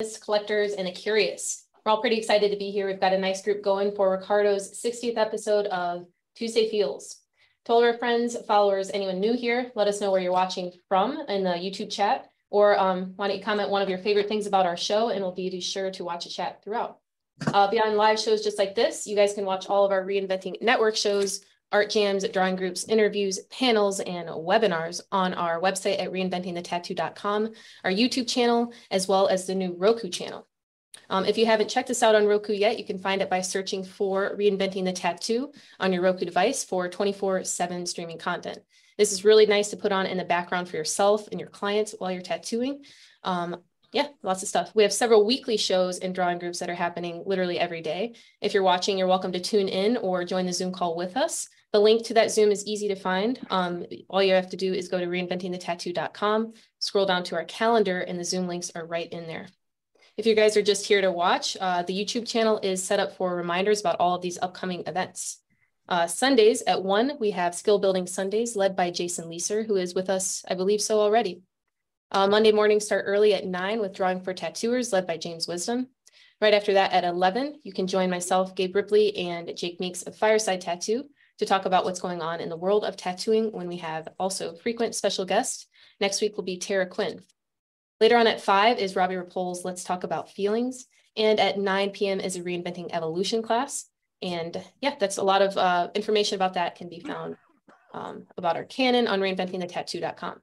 collectors, and the curious. We're all pretty excited to be here. We've got a nice group going for Ricardo's 60th episode of Tuesday Feels. To all our friends, followers, anyone new here, let us know where you're watching from in the YouTube chat, or um, why don't you comment one of your favorite things about our show, and we'll be sure to watch a chat throughout. Uh, beyond live shows just like this, you guys can watch all of our Reinventing Network shows art jams, drawing groups, interviews, panels, and webinars on our website at reinventingthetattoo.com, our YouTube channel, as well as the new Roku channel. Um, if you haven't checked us out on Roku yet, you can find it by searching for Reinventing the Tattoo on your Roku device for 24-7 streaming content. This is really nice to put on in the background for yourself and your clients while you're tattooing. Um, yeah, lots of stuff. We have several weekly shows and drawing groups that are happening literally every day. If you're watching, you're welcome to tune in or join the Zoom call with us. The link to that Zoom is easy to find. Um, all you have to do is go to reinventingthetattoo.com, scroll down to our calendar, and the Zoom links are right in there. If you guys are just here to watch, uh, the YouTube channel is set up for reminders about all of these upcoming events. Uh, Sundays at 1, we have Skill Building Sundays led by Jason Leeser, who is with us, I believe so already. Uh, Monday mornings start early at 9 with Drawing for Tattooers led by James Wisdom. Right after that at 11, you can join myself, Gabe Ripley, and Jake Meeks of Fireside Tattoo to talk about what's going on in the world of tattooing when we have also frequent special guests. Next week will be Tara Quinn. Later on at 5 is Robbie Rapol's Let's Talk About Feelings. And at 9 p.m. is a Reinventing Evolution class. And yeah, that's a lot of uh, information about that can be found um, about our canon on reinventingthetattoo.com.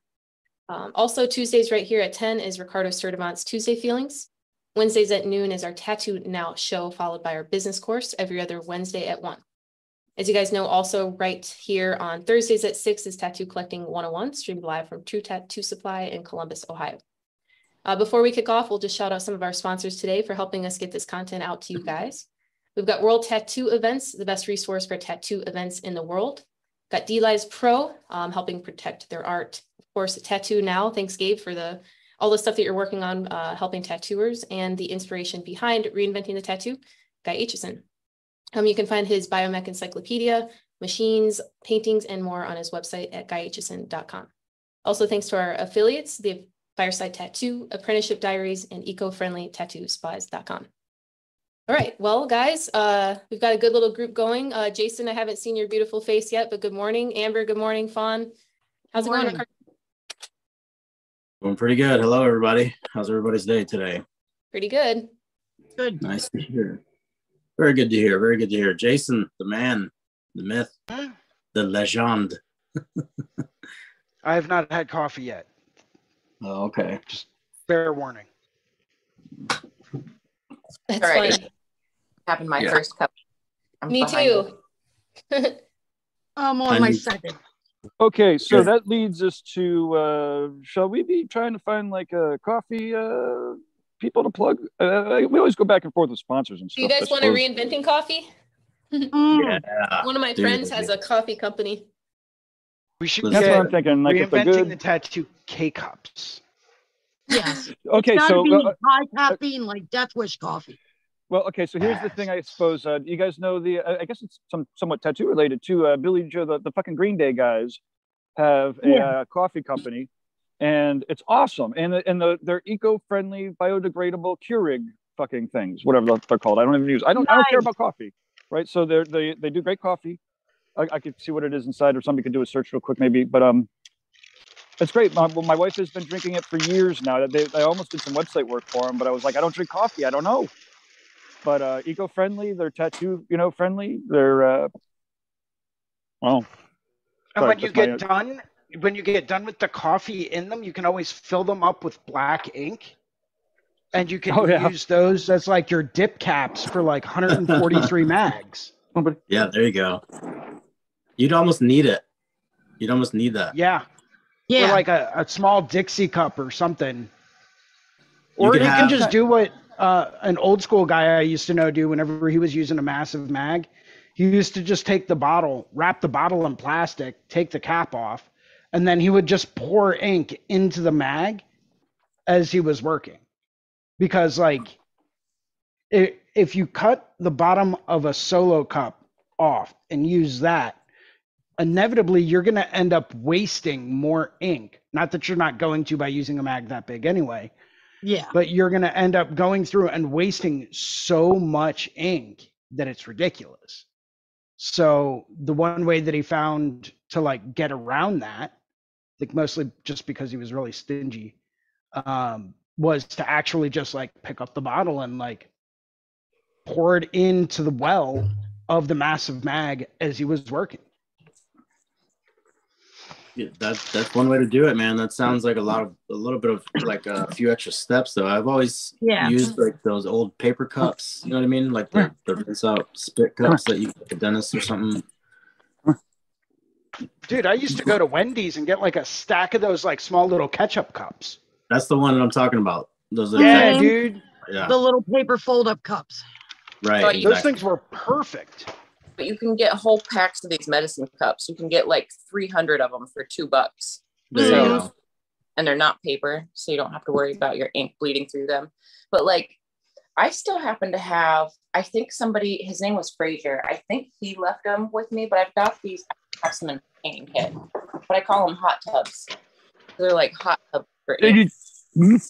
Um, also, Tuesdays right here at 10 is Ricardo Sturdivant's Tuesday Feelings. Wednesdays at noon is our Tattoo Now show, followed by our business course every other Wednesday at 1. As you guys know, also right here on Thursdays at 6 is Tattoo Collecting 101, streamed live from True Tattoo Supply in Columbus, Ohio. Uh, before we kick off, we'll just shout out some of our sponsors today for helping us get this content out to you guys. We've got World Tattoo Events, the best resource for tattoo events in the world. Got DLives Pro, um, helping protect their art Of course, Tattoo Now. Thanks, Gabe, for the all the stuff that you're working on uh, helping tattooers and the inspiration behind reinventing the tattoo, Guy Aitchison. Um, you can find his Biomech Encyclopedia, machines, paintings, and more on his website at guyaitchison.com. Also, thanks to our affiliates, the Fireside Tattoo, Apprenticeship Diaries, and eco-friendly tattoo supplies.com. All right, well, guys, uh, we've got a good little group going. Uh, Jason, I haven't seen your beautiful face yet, but good morning. Amber, good morning. Fawn, how's good it morning. going? Doing pretty good. Hello, everybody. How's everybody's day today? Pretty good. Good. Nice to hear. Very good to hear. Very good to hear. Jason, the man, the myth, the legend. I have not had coffee yet. Oh, okay. Just fair warning. That's All right. funny. Having my yeah. first cup. I'm Me too. I'm on my second. Okay, so Good. that leads us to uh, shall we be trying to find like a coffee uh, people to plug? Uh, we always go back and forth with sponsors and stuff. Do you guys want to reinventing coffee? yeah. One of my Dude, friends has a coffee company. We should That's what I'm thinking. Like reinventing good... the tattoo K cups. Yes. okay, so uh, high caffeine like Death Wish coffee. Well, okay, so here's the thing. I suppose uh, you guys know the. Uh, I guess it's some somewhat tattoo related too. Uh, Billie Joe, the, the fucking Green Day guys, have a yeah. uh, coffee company, and it's awesome. And and the they're eco-friendly, biodegradable Keurig fucking things, whatever they're called. I don't even use. I don't. Nice. I don't care about coffee, right? So they they they do great coffee. I, I could see what it is inside, or somebody could do a search real quick, maybe. But um, it's great. My, well, my wife has been drinking it for years now. They, I almost did some website work for them, but I was like, I don't drink coffee. I don't know but uh, eco-friendly. They're tattoo, you know, friendly. They're uh, well. And when you get my, done, when you get done with the coffee in them, you can always fill them up with black ink, and you can oh, yeah. use those as like your dip caps for like 143 mags. Oh, yeah, there you go. You'd almost need it. You'd almost need that. Yeah. Yeah. Or like a, a small Dixie cup or something. Or you, you can just do what uh, an old school guy I used to know do whenever he was using a massive mag. He used to just take the bottle, wrap the bottle in plastic, take the cap off, and then he would just pour ink into the mag as he was working. Because, like, it, if you cut the bottom of a solo cup off and use that, inevitably you're going to end up wasting more ink. Not that you're not going to by using a mag that big anyway, Yeah. but you're going to end up going through and wasting so much ink that it's ridiculous. So the one way that he found to like get around that, like mostly just because he was really stingy, um, was to actually just like pick up the bottle and like pour it into the well of the massive mag as he was working. Yeah, that that's one way to do it, man. That sounds like a lot of a little bit of like a few extra steps though. I've always Yeah. used like those old paper cups, you know what I mean? Like the, the rinse out spit cups that you get at the dentist or something. Dude, I used to go to Wendy's and get like a stack of those like small little ketchup cups. That's the one that I'm talking about. Those are Yeah, dude. yeah, The little paper fold up cups. right. Those Those things were perfect. But you can get whole packs of these medicine cups. You can get like 300 of them for two bucks. There So- and they're not paper, so you don't have to worry about your ink bleeding through them. But like, I still happen to have. I think somebody, his name was Frazier. I think he left them with me, but I've got these. I have some in painting kit, but I call them hot tubs. They're like hot tubs for ink.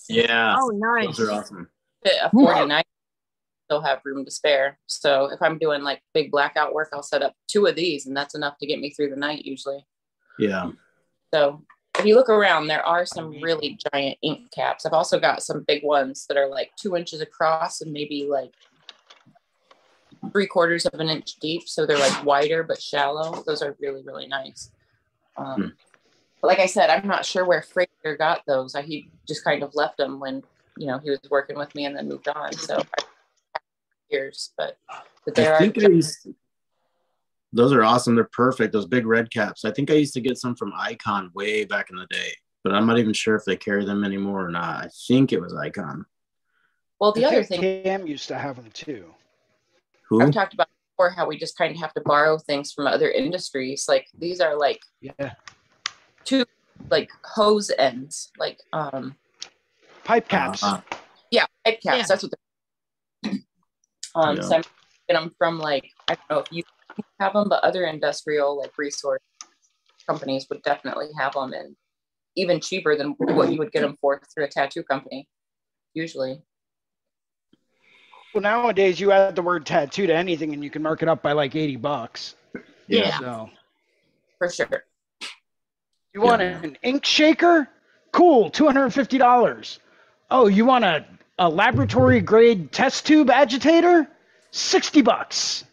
Yeah, Oh, nice. those are awesome. A 49 still have room to spare. So if I'm doing like big blackout work, I'll set up two of these, and that's enough to get me through the night usually. Yeah, So if you look around, there are some really giant ink caps. I've also got some big ones that are like two inches across and maybe like three quarters of an inch deep. So they're like wider but shallow. Those are really, really nice. Um, Hmm. But like I said, I'm not sure where Fraser got those. I, he just kind of left them when, you know, he was working with me and then moved on. So years, but, but there I are. think I used. Those are awesome. They're perfect. Those big red caps. I think I used to get some from Icon way back in the day, but I'm not even sure if they carry them anymore or not. I think it was Icon. well, the I other think thing Cam used to have them too. Who? I've talked about before how we just kind of have to borrow things from other industries. Like these are like Yeah. two like hose ends, like um Pipe caps. Uh, yeah, pipe caps. Yeah. That's what they're um Yeah. so I'm getting them from like I don't know if you have them, but other industrial like resource companies would definitely have them and even cheaper than what you would get them for through a tattoo company usually. Well, nowadays you add the word tattoo to anything and you can mark it up by like 80 bucks. Yeah. So For sure. you want Yeah. an ink shaker? Cool, $250. Oh, you want a, a laboratory grade test tube agitator? 60 bucks.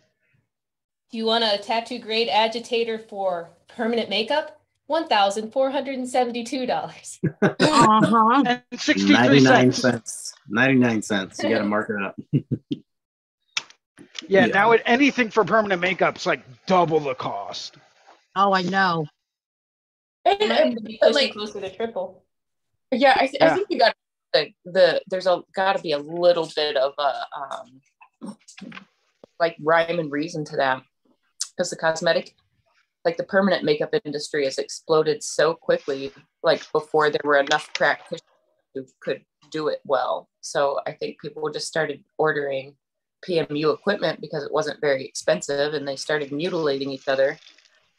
Do you want a tattoo grade agitator for permanent makeup? One thousand four hundred and seventy-two dollars. Uh-huh. And 63 99 cents. cents. 99 cents. You got to mark it up. Yeah, Yeah. now it, anything for permanent makeup's like double the cost. Oh, I know. And, and, Be like closer to triple. Yeah, I, th- Yeah. I think you got the the there's a got to be a little bit of a um like rhyme and reason to that because the cosmetic like the permanent makeup industry has exploded so quickly like before there were enough practitioners who could do it well. So i think people just started ordering pmu equipment because it wasn't very expensive and they started mutilating each other.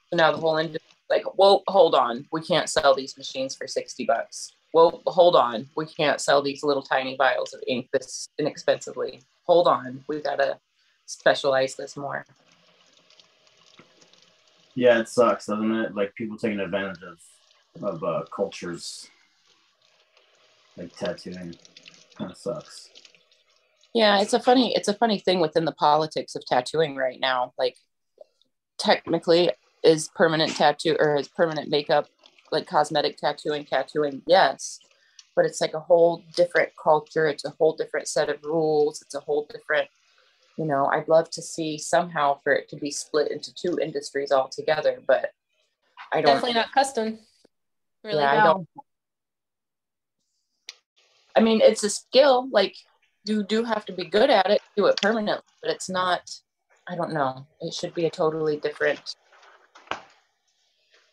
So now the whole industry like well hold on. We can't sell these machines for 60 bucks. Well hold on. We can't sell these little tiny vials of ink this inexpensively. Hold on. We gotta specialize this more Yeah, it sucks, doesn't it? Like people taking advantage of of uh, cultures like tattooing. Kind of sucks. yeah it's a funny it's a funny thing within the politics of tattooing right now like technically is permanent tattoo or is permanent makeup like cosmetic tattooing tattooing yes but it's like a whole different culture it's a whole different set of rules it's a whole different you know i'd love to see somehow for it to be split into two industries altogether but i don't Definitely not custom. Really. Yeah, I don't- I mean, it's a skill. Like you do have to be good at it, do it permanently, but it's not. I don't know. It should be a totally different.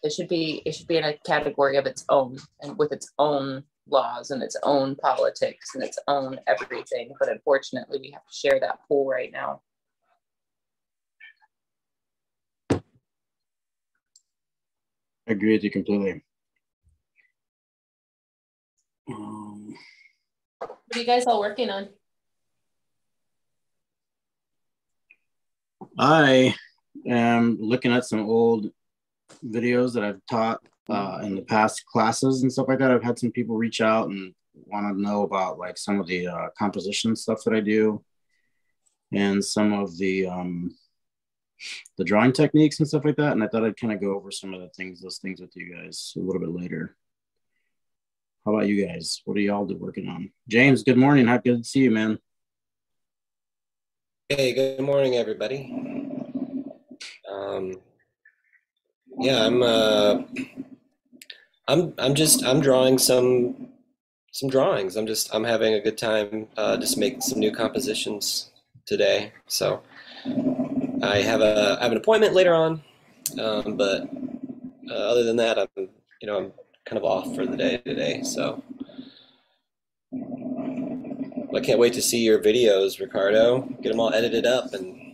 It should be. It should be in a category of its own and with its own laws and its own politics and its own everything. But unfortunately, we have to share that pool right now. I agree with you completely. Um, What are you guys all working on? I am looking at some old videos that I've taught uh, in the past classes and stuff like that. I've had some people reach out and want to know about like some of the uh, composition stuff that I do and some of the um, the drawing techniques and stuff like that. And I thought I'd kind of go over some of the things, those things with you guys a little bit later. How about you guys? What are y'all working on? James, good morning. How good to see you, man. Hey, good morning, everybody. Um, yeah, I'm. Uh, I'm. I'm just. I'm drawing some. Some drawings. I'm just. I'm having a good time. Uh, just making some new compositions today. So, I have a. I have an appointment later on, um, but uh, other than that, I'm. You know, I'm kind of off for the day today. So. I can't wait to see your videos, Ricardo. Get them all edited up and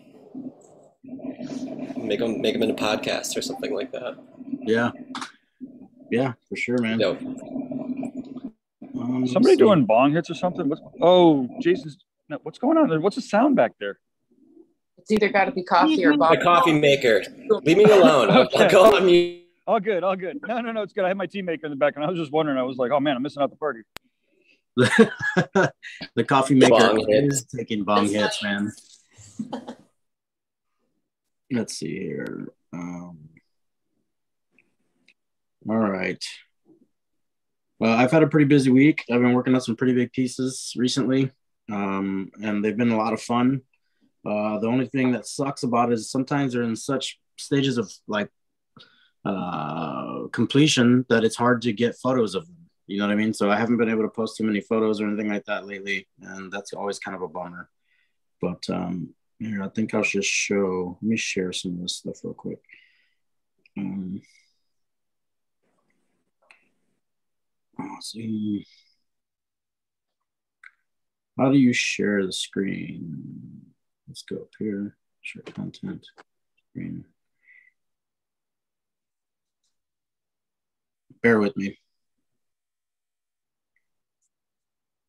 make them make them into podcasts or something like that. Yeah, yeah, for sure, man. Yep. Um, Somebody doing bong hits or something? What's, oh, Jason's. What's going on there? What's the sound back there? It's either got to be coffee or bong. The coffee maker. Leave me alone. okay. I'll go on mute. All good, all good. No, no, no, it's good. I had my tea maker in the back, and I was just wondering. I was like, oh man, I'm missing out the party. the coffee maker bong is taking bong hits, man. Let's see here. Um, all right. Well, I've had a pretty busy week. I've been working on some pretty big pieces recently, um, and they've been a lot of fun. Uh, the only thing that sucks about it is sometimes they're in such stages of like uh, completion that it's hard to get photos of them. You know what I mean? So I haven't been able to post too many photos or anything like that lately, and that's always kind of a bummer. But um, here, I think I'll just show. Let me share some of this stuff real quick. Um, see. How do you share the screen? Let's go up here. Share content screen. Bear with me.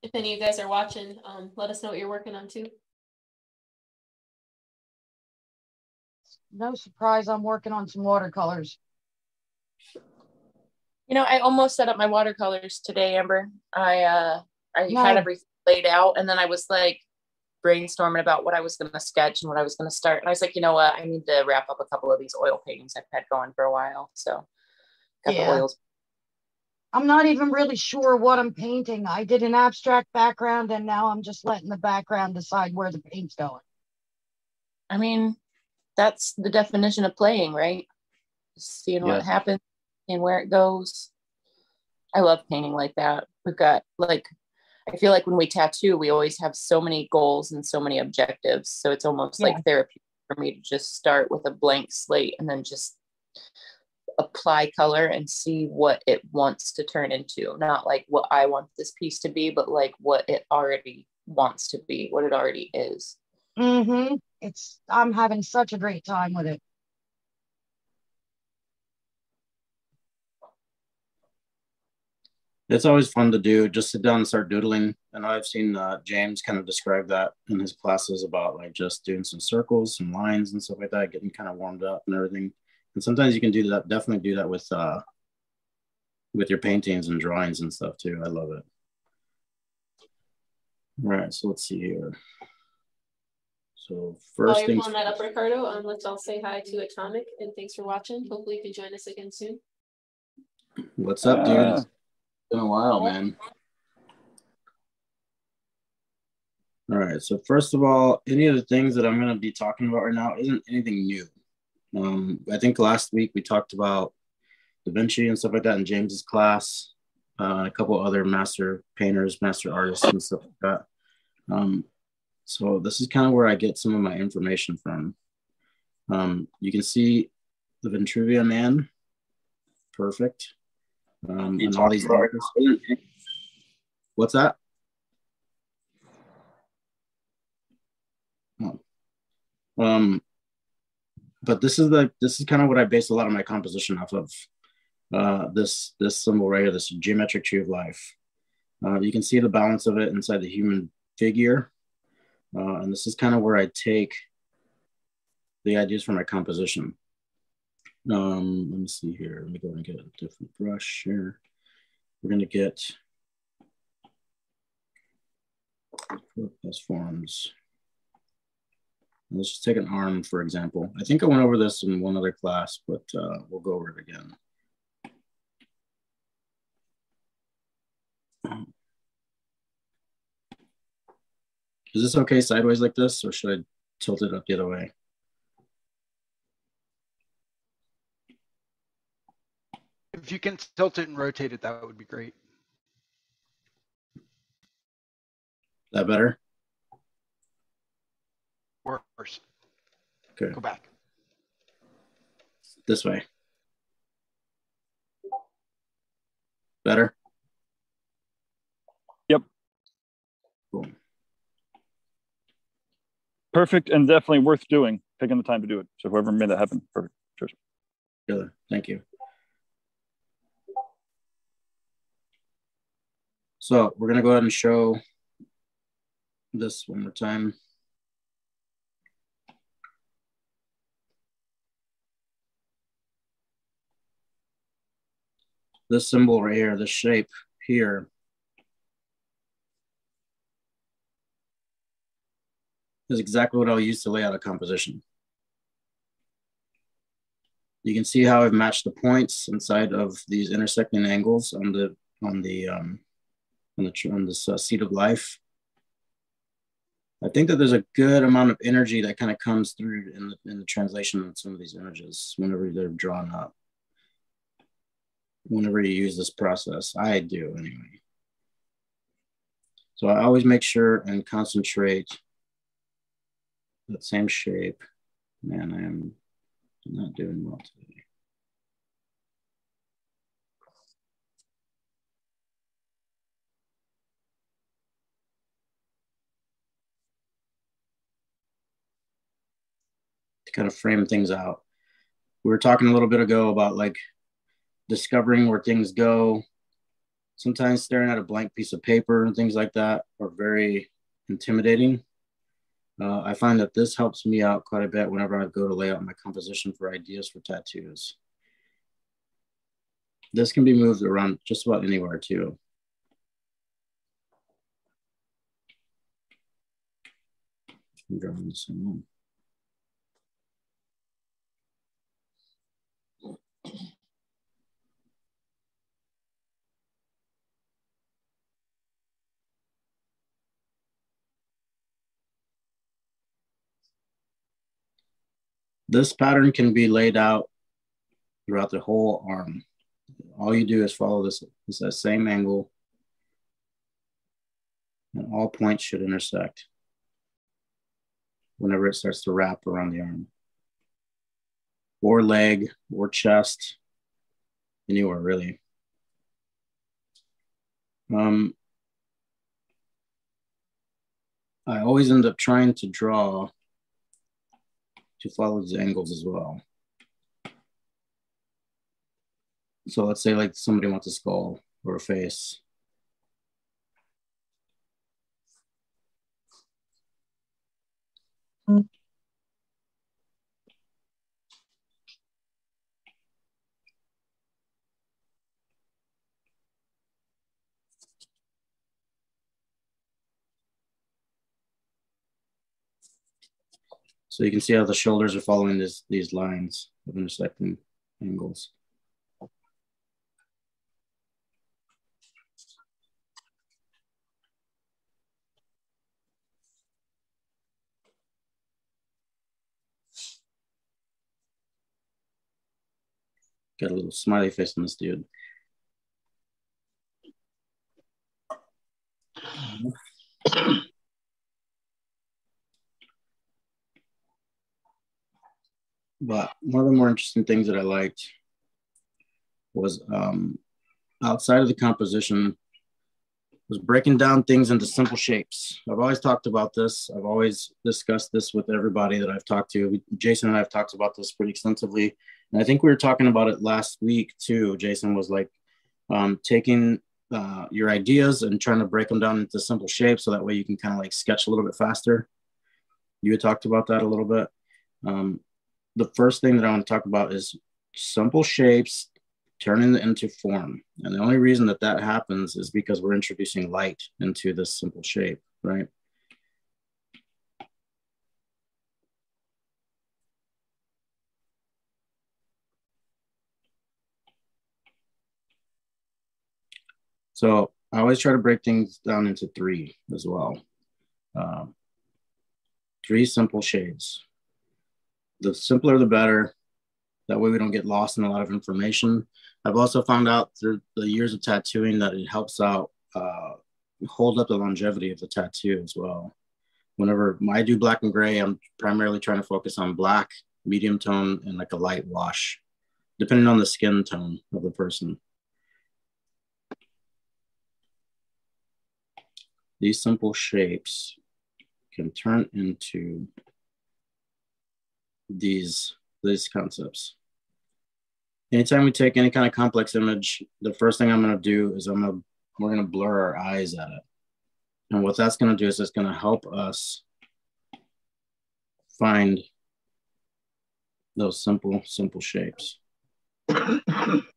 if any of you guys are watching, um, let us know what you're working on too. No surprise, I'm working on some watercolors. You know, I almost set up my watercolors today, Amber. I uh I no. had everything laid out and then I was like brainstorming about what I was gonna sketch and what I was gonna start. And I was like, you know what, I need to wrap up a couple of these oil paintings I've had going for a while. So got yeah. the oils I'm not even really sure what I'm painting. I did an abstract background and now I'm just letting the background decide where the paint's going. I mean, that's the definition of playing, right? Seeing what happens and where it goes. I love painting like that. We've got like I feel like when we tattoo, we always have so many goals and so many objectives. So it's almost yeah. like therapy for me to just start with a blank slate and then just apply color and see what it wants to turn into not like what i want this piece to be but like what it already wants to be what it already is mm-hmm. it's i'm having such a great time with it it's always fun to do just sit down and start doodling. And i've seen uh, james kind of describe that in his classes about like just doing some circles some lines and stuff like that getting kind of warmed up and everything. And sometimes you can do that definitely do that with uh with your paintings and drawings and stuff too. I love it. All right so let's see here. So first While you're pulling that up ricardo um, let's all say hi to atomic and thanks for watching. Hopefully you can join us again soon. What's up dude uh, it's been a while man all right so first of all any of the things that i'm going to be talking about right now isn't anything new um, I think last week we talked about Da Vinci and stuff like that in James's class, uh, a couple other master painters, master artists, and stuff like that. Um, so this is kind of where I get some of my information from. Um, you can see the Vitruvian Man, perfect. Um, and all these. What's that? Um, but this is the this is kind of what I base a lot of my composition off of. Uh, this this symbol right here, this geometric tree of life. Uh, you can see the balance of it inside the human figure. Uh, and this is kind of where I take the ideas for my composition. Um, let me see here. Let me go and get a different brush here. We're going to get plus forms. Let's just take an arm, for example. I think I went over this in one other class, but uh, we'll go over it again. Is this okay sideways like this, or should I tilt it up the other way? If you can tilt it and rotate it, that would be great. That better? Worse. Okay. Go back. This way. Better? Yep. Cool. Perfect and definitely worth doing, taking the time to do it. So whoever made that happen, perfect. Cheers. Good. Thank you. So we're gonna go ahead and show this one more time. This symbol right here, this shape here, is exactly what I'll use to lay out a composition. You can see how I've matched the points inside of these intersecting angles on the on the um, on the on this uh, seed of life. I think that there's a good amount of energy that kind of comes through in the, in the translation of some of these images whenever they're drawn up. Whenever you use this process, I do anyway. So I always make sure and concentrate that same shape. Man, I am not doing well today. Kind of frame things out. We were talking a little bit ago about like discovering where things go. Sometimes staring at a blank piece of paper and things like that are very intimidating. Uh, I find that this helps me out quite a bit whenever I go to lay out my composition for ideas for tattoos. This can be moved around just about anywhere too. I'm drawing same one. This pattern can be laid out throughout the whole arm. All you do is follow this, this that same angle and all points should intersect whenever it starts to wrap around the arm or leg or chest, anywhere really. Um, I always end up trying to draw to follow these angles as well. So let's say like somebody wants a skull or a face. Mm. So you can see how the shoulders are following this, these lines of intersecting angles. Got a little smiley face on this dude. But one of the more interesting things that I liked was um, outside of the composition was breaking down things into simple shapes. I've always talked about this. I've always discussed this with everybody that I've talked to. Jason and I have talked about this pretty extensively. And I think we were talking about it last week too. Jason was like um, taking uh, your ideas and trying to break them down into simple shapes so that way you can kind of like sketch a little bit faster. You had talked about that a little bit. Um, the first thing that I want to talk about is simple shapes turning it into form. And the only reason that that happens is because we're introducing light into this simple shape, right? So I always try to break things down into three as well. Um, three simple shades. The simpler, the better. That way we don't get lost in a lot of information. I've also found out through the years of tattooing that it helps out uh, hold up the longevity of the tattoo as well. Whenever I do black and gray, I'm primarily trying to focus on black, medium tone, and like a light wash, depending on the skin tone of the person. These simple shapes can turn into these, these concepts anytime we take any kind of complex image, the first thing I'm going to do is I'm going to, we're going to blur our eyes at it. And what that's going to do is it's going to help us find those simple, simple shapes.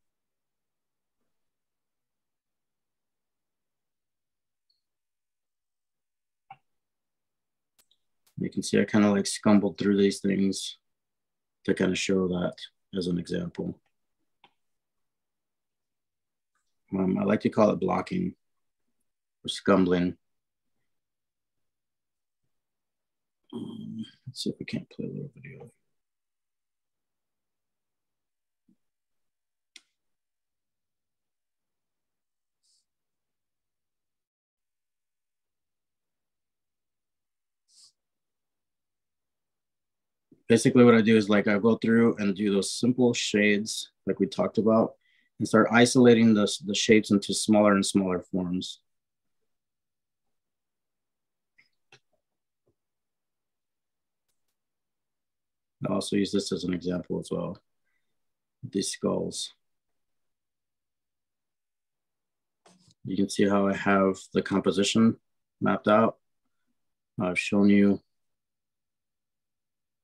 You can see I kind of like scumbled through these things to kind of show that as an example. Um, I like to call it blocking or scumbling. Um, let's see if we can't play a little video. Basically what I do is like I go through and do those simple shades like we talked about and start isolating the, the shapes into smaller and smaller forms. I also use this as an example as well. These skulls. You can see how I have the composition mapped out. I've shown you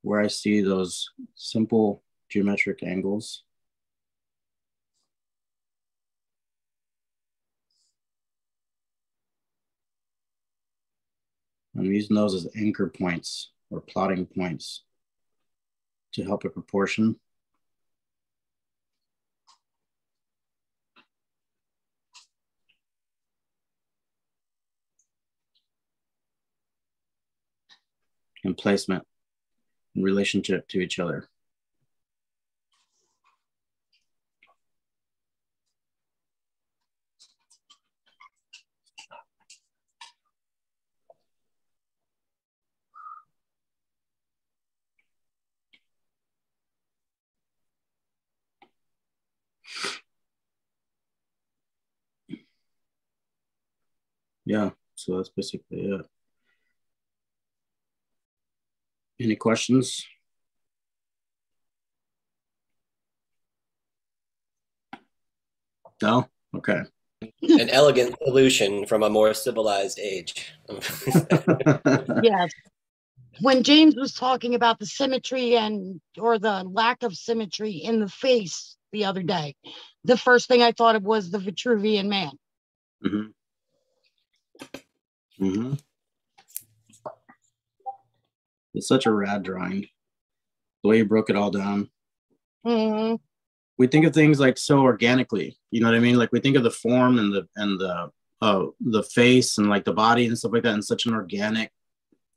where I see those simple geometric angles. I'm using those as anchor points or plotting points to help a proportion. And placement in relationship to each other. yeah, so that's basically it. Any questions? No? Okay. An elegant solution from a more civilized age. yes. When James was talking about the symmetry and or the lack of symmetry in the face the other day, the first thing I thought of was the Vitruvian man. Mm-hmm. Mm-hmm. It's such a rad drawing. The way you broke it all down. Mm-hmm. We think of things like so organically. You know what I mean? Like we think of the form and the and the uh, the face and like the body and stuff like that in such an organic,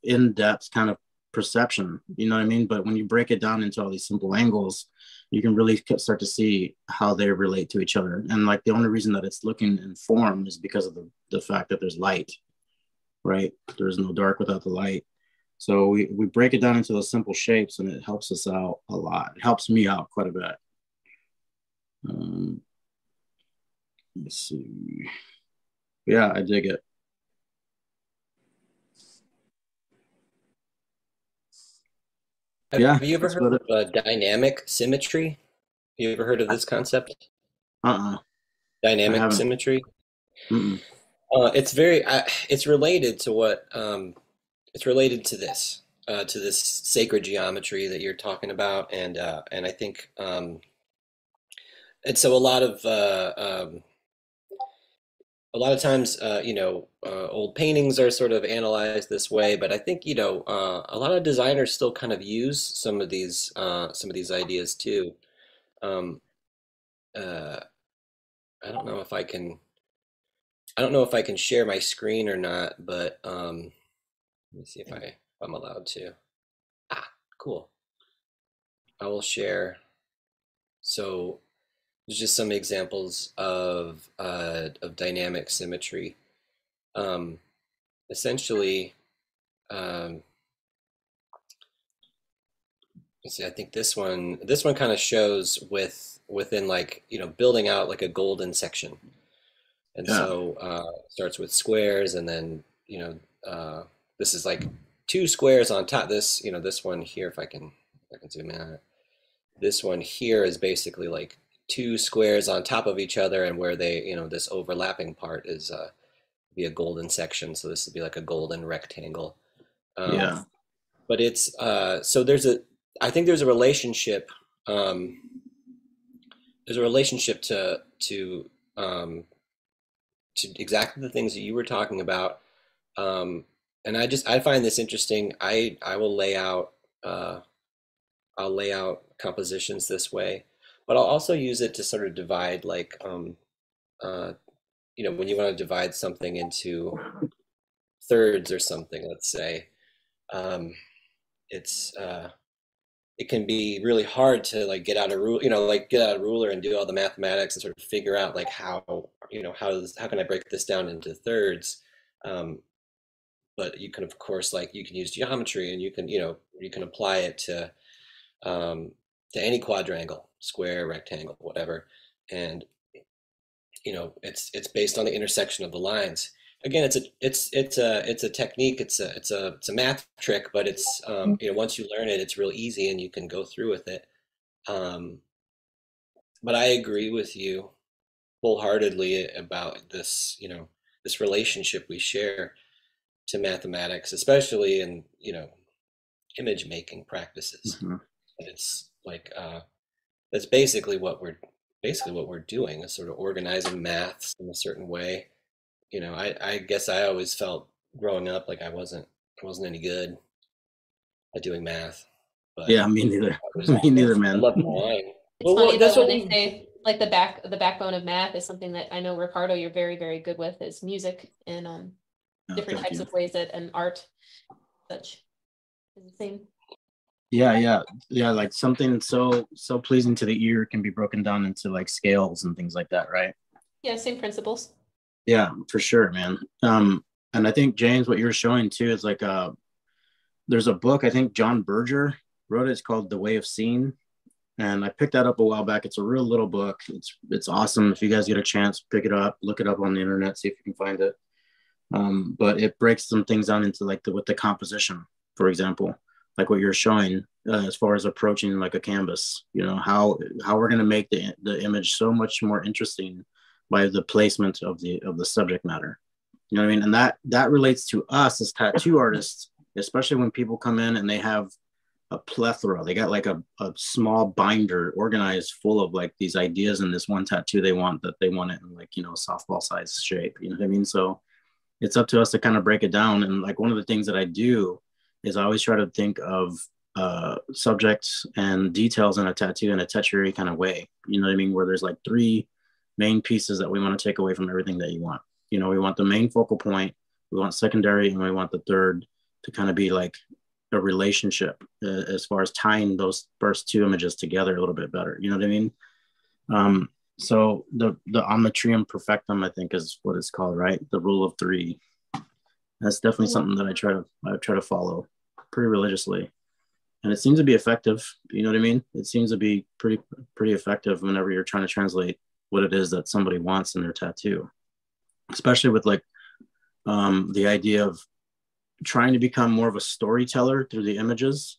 in-depth kind of perception. You know what I mean? But when you break it down into all these simple angles, you can really start to see how they relate to each other. And like the only reason that it's looking in form is because of the, the fact that there's light right? There's no dark without the light. So we, we break it down into those simple shapes and it helps us out a lot. It helps me out quite a bit. Um, let's see. Yeah, I dig it. Have, yeah, have you ever heard of uh, dynamic symmetry? Have You ever heard of this concept? Uh-uh. Dynamic symmetry? Uh, it's very. Uh, it's related to what. Um, it's related to this. Uh, to this sacred geometry that you're talking about, and uh, and I think, um, and so a lot of uh, um, a lot of times, uh, you know, uh, old paintings are sort of analyzed this way, but I think you know uh, a lot of designers still kind of use some of these uh, some of these ideas too. Um, uh, I don't know if I can. I don't know if I can share my screen or not, but um, me see if I if I'm allowed to. Ah, cool. I will share. So there's just some examples of uh, of dynamic symmetry. Um, essentially, um, see. I think this one this one kind of shows with within like you know building out like a golden section, and yeah. so uh, starts with squares, and then you know uh, this is like two squares on top. This you know this one here, if I can if I can zoom in. This one here is basically like two squares on top of each other and where they, you know, this overlapping part is uh, be a golden section. So this would be like a golden rectangle. Um, yeah. But it's, uh, so there's a, I think there's a relationship, um, there's a relationship to, to, um, to exactly the things that you were talking about. Um, and I just, I find this interesting. I, I will lay out, uh, I'll lay out compositions this way but I'll also use it to sort of divide like um, uh, you know when you want to divide something into thirds or something let's say um, it's uh, it can be really hard to like get out a rule you know like get out a ruler and do all the mathematics and sort of figure out like how you know how does how can I break this down into thirds um, but you can of course like you can use geometry and you can you know you can apply it to um, to any quadrangle square, rectangle, whatever. And you know, it's it's based on the intersection of the lines. Again, it's a it's it's a it's a technique. It's a it's a it's a math trick, but it's um, mm-hmm. you know once you learn it, it's real easy and you can go through with it. Um, but I agree with you wholeheartedly about this. You know, this relationship we share to mathematics, especially in you know image making practices. Mm-hmm. It's like uh, that's basically what we're basically what we're doing is sort of organizing maths in a certain way you know i i guess i always felt growing up like i wasn't I wasn't any good at doing math but yeah me neither was, me neither man I love It's well, funny well, though when they say like the back the backbone of math is something that I know Ricardo you're very very good with is music and um different types you. of ways that and art such is the same. Yeah yeah yeah like something so so pleasing to the ear can be broken down into like scales and things like that right? Yeah same principles. Yeah for sure man. Um and i think james what you're showing too is like uh there's a book i think john berger wrote it. It's called the way of seeing. And i picked that up a while back. It's a real little book. It's it's awesome. If you guys get a chance pick it up look it up on the internet see if you can find it um, but it breaks some things down into like the with the composition for example like what you're showing uh, as far as approaching like a canvas you know how how we're going to make the, the image so much more interesting by the placement of the of the subject matter. You know what i mean? And that that relates to us as tattoo artists especially when people come in and they have a plethora. They got like a, a small binder organized full of like these ideas in this one tattoo they want that they want it in like you know softball size shape. You know what i mean? So it's up to us to kind of break it down and like one of the things that i do is I always try to think of uh, subjects and details in a tattoo in a tertiary kind of way. You know what I mean? Where there's like three main pieces that we want to take away from everything that you want. You know, we want the main focal point, we want secondary, and we want the third to kind of be like a relationship uh, as far as tying those first two images together a little bit better. You know what I mean? Um, so the the omne trium perfectum, I think, is what it's called, right? The rule of three. That's definitely something that I try to I try to follow pretty religiously. And it seems to be effective. You know what i mean? It seems to be pretty pretty effective whenever you're trying to translate what it is that somebody wants in their tattoo. Especially with like um, the idea of trying to become more of a storyteller through the images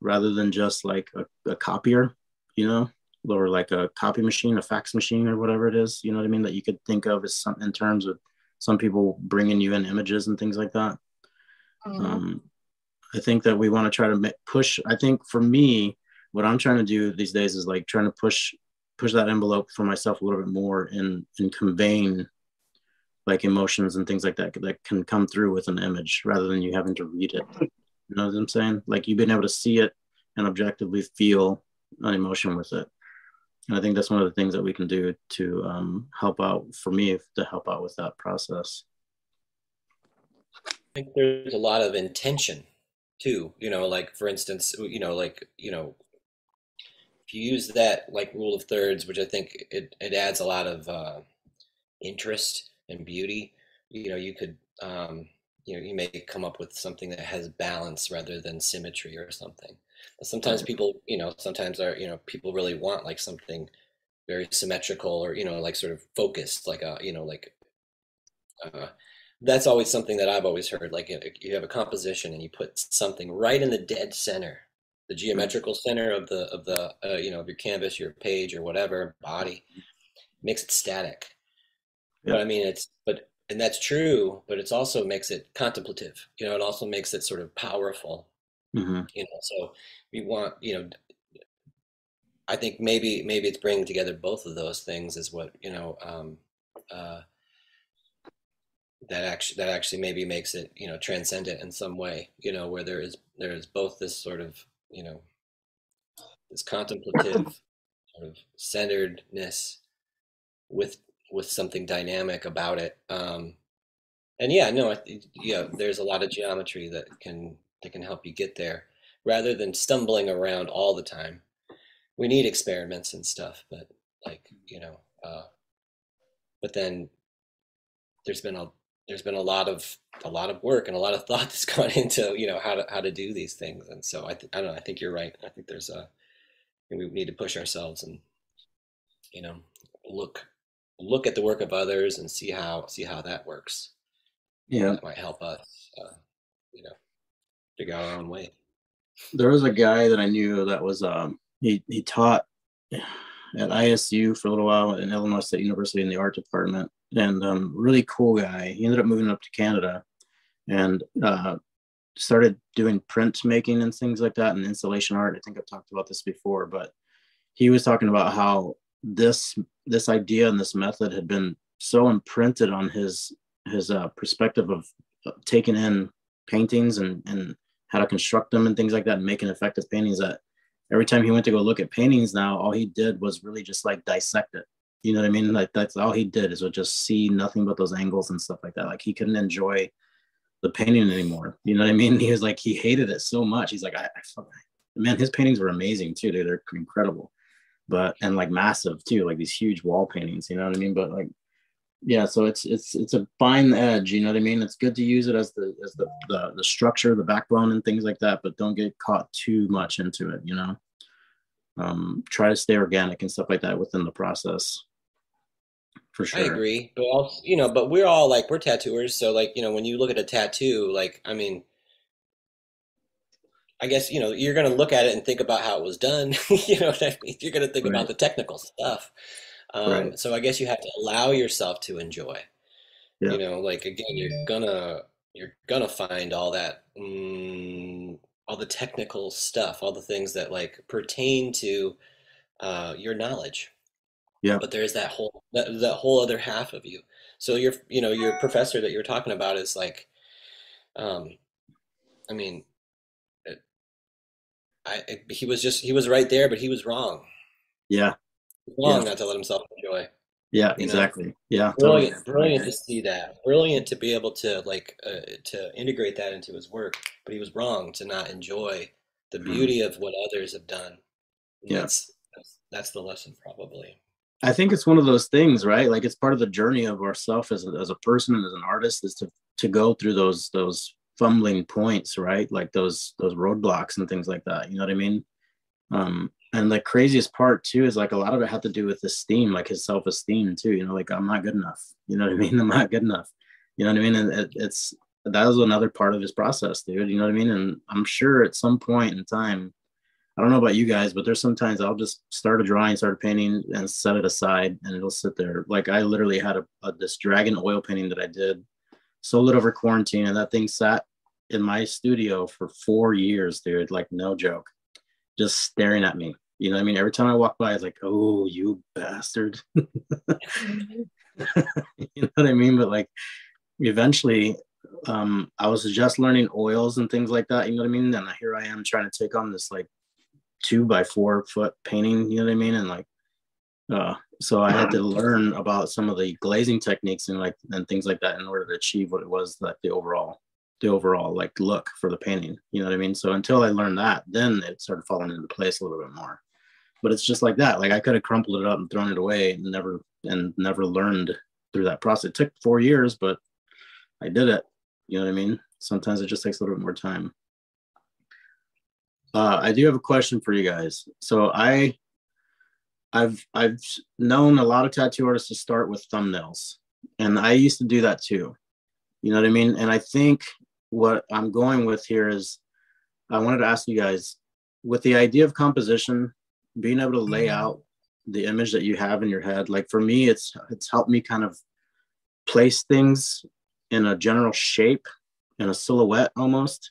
rather than just like a, a copier you know or like a copy machine, a fax machine, or whatever it is. You know what I mean? That you could think of as some in terms of some people bringing you in images and things like that. Mm-hmm. Um, I think that we want to try to push. I think for me, what I'm trying to do these days is like trying to push push that envelope for myself a little bit more in in conveying like emotions and things like that that can come through with an image rather than you having to read it. You know what I'm saying? Like you've been able to see it and objectively feel an emotion with it. And I think that's one of the things that we can do to um, help out for me to help out with that process. I think there's a lot of intention too. You know, like for instance, you know, like you know, if you use that like rule of thirds, which I think it it adds a lot of uh, interest and beauty. You know, you could um, you know you may come up with something that has balance rather than symmetry or something sometimes people you know sometimes are you know people really want like something very symmetrical or you know like sort of focused like a you know like uh, that's always something that i've always heard like you have a composition and you put something right in the dead center the geometrical center of the of the uh, you know of your canvas your page or whatever body makes it static. Yeah. but i mean it's but and that's true but it's also makes it contemplative you know it also makes it sort of powerful mm-hmm. you know so we want you know i think maybe maybe it's bringing together both of those things is what you know um uh that actually that actually maybe makes it you know transcendent in some way you know where there is there is both this sort of you know this contemplative sort of centeredness with with something dynamic about it um and yeah no I, yeah there's a lot of geometry that can that can help you get there rather than stumbling around all the time. We need experiments and stuff, but like, you know, uh, but then there's been a there's been a lot of a lot of work and a lot of thought that's gone into you know how to how to do these things and so I th- I don't know I think you're right. I think there's a we need to push ourselves and you know look look at the work of others and see how see how that works. Yeah. That might help us uh, you know figure out our own way there was a guy that I knew that was um he he taught at ISU for a little while in Illinois State University in the art department and um really cool guy. He ended up moving up to Canada and uh started doing print making and things like that and installation art. I think I've talked about this before, but he was talking about how this this idea and this method had been so imprinted on his his uh, perspective of taking in paintings and and how to construct them and things like that and making effective paintings that every time he went to go look at paintings now all he did was really just like dissect it. You know what i mean? Like that's all he did is would just see nothing but those angles and stuff like that. Like he couldn't enjoy the painting anymore. You know what i mean? He was like he hated it so much. He's like i, I man his paintings were amazing too dude. they're incredible. But and like massive too like these huge wall paintings you know what i mean? But like yeah so it's it's it's a fine edge you know what i mean it's good to use it as the as the the, the structure the backbone and things like that but don't get caught too much into it you know um try to stay organic and stuff like that within the process for sure i agree but also you know but we're all like we're tattooers so like you know when you look at a tattoo like i mean I guess you know you're going to look at it and think about how it was done. you know, I mean? you're going to think right. about the technical stuff. Um, right. So I guess you have to allow yourself to enjoy. Yeah. You know, like again, you're gonna you're gonna find all that, mm, all the technical stuff, all the things that like pertain to uh, your knowledge. Yeah. But there's that whole that, that whole other half of you. So your you know your professor that you're talking about is like, um, I mean, it, I it, he was just he was right there, but he was wrong. Yeah long yeah. not to let himself enjoy. Yeah, exactly. Know? Yeah, brilliant, totally. brilliant to see that. Brilliant to be able to like uh, to integrate that into his work. But he was wrong to not enjoy the mm-hmm. beauty of what others have done. yeah. That's, that's that's the lesson, probably. I think it's one of those things, right? Like it's part of the journey of ourself as a, as a person and as an artist is to to go through those those fumbling points, right? Like those those roadblocks and things like that. You know what I mean? Um, and the craziest part too is like a lot of it had to do with esteem like his self-esteem too you know like i'm not good enough you know what i mean i'm not good enough you know what i mean and it, it's that was another part of his process dude you know what i mean and i'm sure at some point in time I don't know about you guys, but there's sometimes I'll just start a drawing, start a painting, and set it aside, and it'll sit there. Like I literally had a, a this dragon oil painting that I did, sold it over quarantine, and that thing sat in my studio for four years, dude. Like no joke, just staring at me. You know I mean? Every time I walk by, it's like, oh, you bastard. you know what I mean? But like, eventually, um, I was just learning oils and things like that. You know what I mean? And here I am trying to take on this like two by four foot painting, you know what I mean? And like, uh, so I had to learn about some of the glazing techniques and like and things like that in order to achieve what it was like the overall the overall like look for the painting. You know what I mean? So until I learned that, then it started falling into place a little bit more. But it's just like that. Like I could have crumpled it up and thrown it away and never and never learned through that process. It took four years, but I did it. You know what I mean? Sometimes it just takes a little bit more time. Uh, I do have a question for you guys. So I, I've I've known a lot of tattoo artists to start with thumbnails, and I used to do that too. You know what I mean? And I think what I'm going with here is, I wanted to ask you guys, with the idea of composition, being able to lay mm-hmm. out the image that you have in your head. Like for me, it's it's helped me kind of place things in a general shape, in a silhouette almost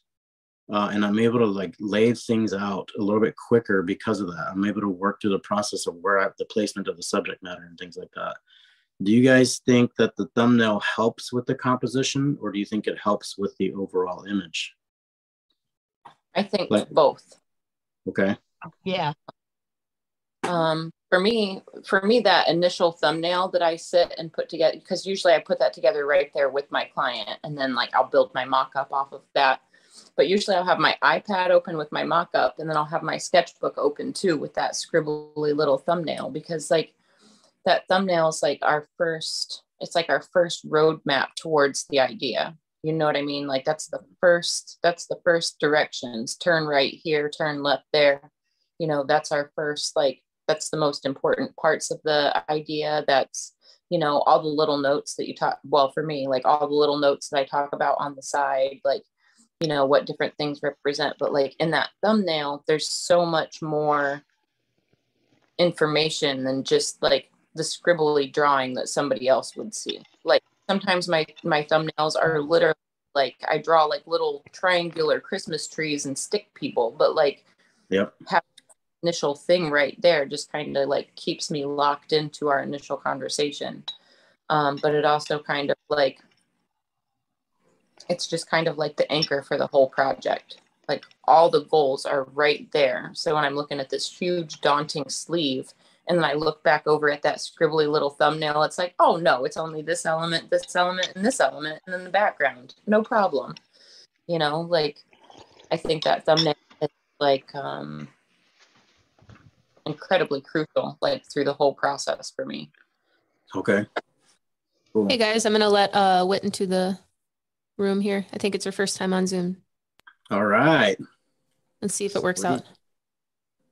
uh, and I'm able to like lay things out a little bit quicker because of that. I'm able to work through the process of where I, the placement of the subject matter and things like that. Do you guys think that the thumbnail helps with the composition, or do you think it helps with the overall image? I think like, both. Okay. Yeah. Um, for me, for me, that initial thumbnail that I sit and put together, because usually I put that together right there with my client, and then like I'll build my mock up off of that but usually I'll have my iPad open with my mock up and then I'll have my sketchbook open too with that scribbly little thumbnail because like that thumbnail is like our first, it's like our first roadmap towards the idea. You know what I mean? Like that's the first, that's the first directions. Turn right here, turn left there. You know, that's our first, like, that's the most important parts of the idea. That's, you know, all the little notes that you talk, well, for me, like all the little notes that I talk about on the side, like you know what different things represent. But like in that thumbnail there's so much more information than just like the scribbly drawing that somebody else would see. Like sometimes my my thumbnails are literally like i draw like little triangular christmas trees and stick people but like yep. have initial thing right there just kind of like keeps me locked into our initial conversation um, but it also kind of like it's just kind of like the anchor for the whole project. Like all the goals are right there. So when I'm looking at this huge, daunting sleeve, and then I look back over at that scribbly little thumbnail, it's like, oh no, it's only this element, this element, and this element, and then the background. No problem. You know, like I think that thumbnail is like um incredibly crucial, like through the whole process for me. Okay. Cool. Hey guys, I'm gonna let uh Whit into the room here. I think it's her first time on Zoom. All right. Let's see if it works Sweet. out.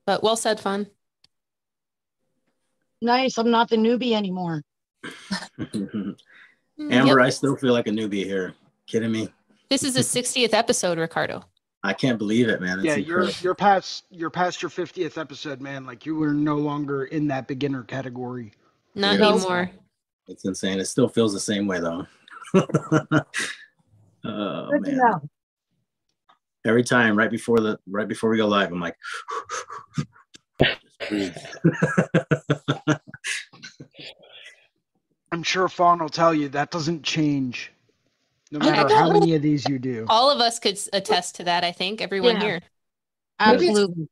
But well said, Fawn Nice. I'm not the newbie anymore. Amber, yep. I still feel like a newbie here. Kidding me? This is the 60th episode, Ricardo. I can't believe it, man. It's yeah, you're you're past you're past your 50th episode, man. Like you were no longer in that beginner category. Not anymore. It's insane. It still feels the same way though. Oh, Good man. to know. Every time, right before the right before we go live, I'm like, I'm sure Fawn will tell you that doesn't change. No matter how many of these you do. All of us could attest to that, I think. Everyone yeah. here. Absolutely.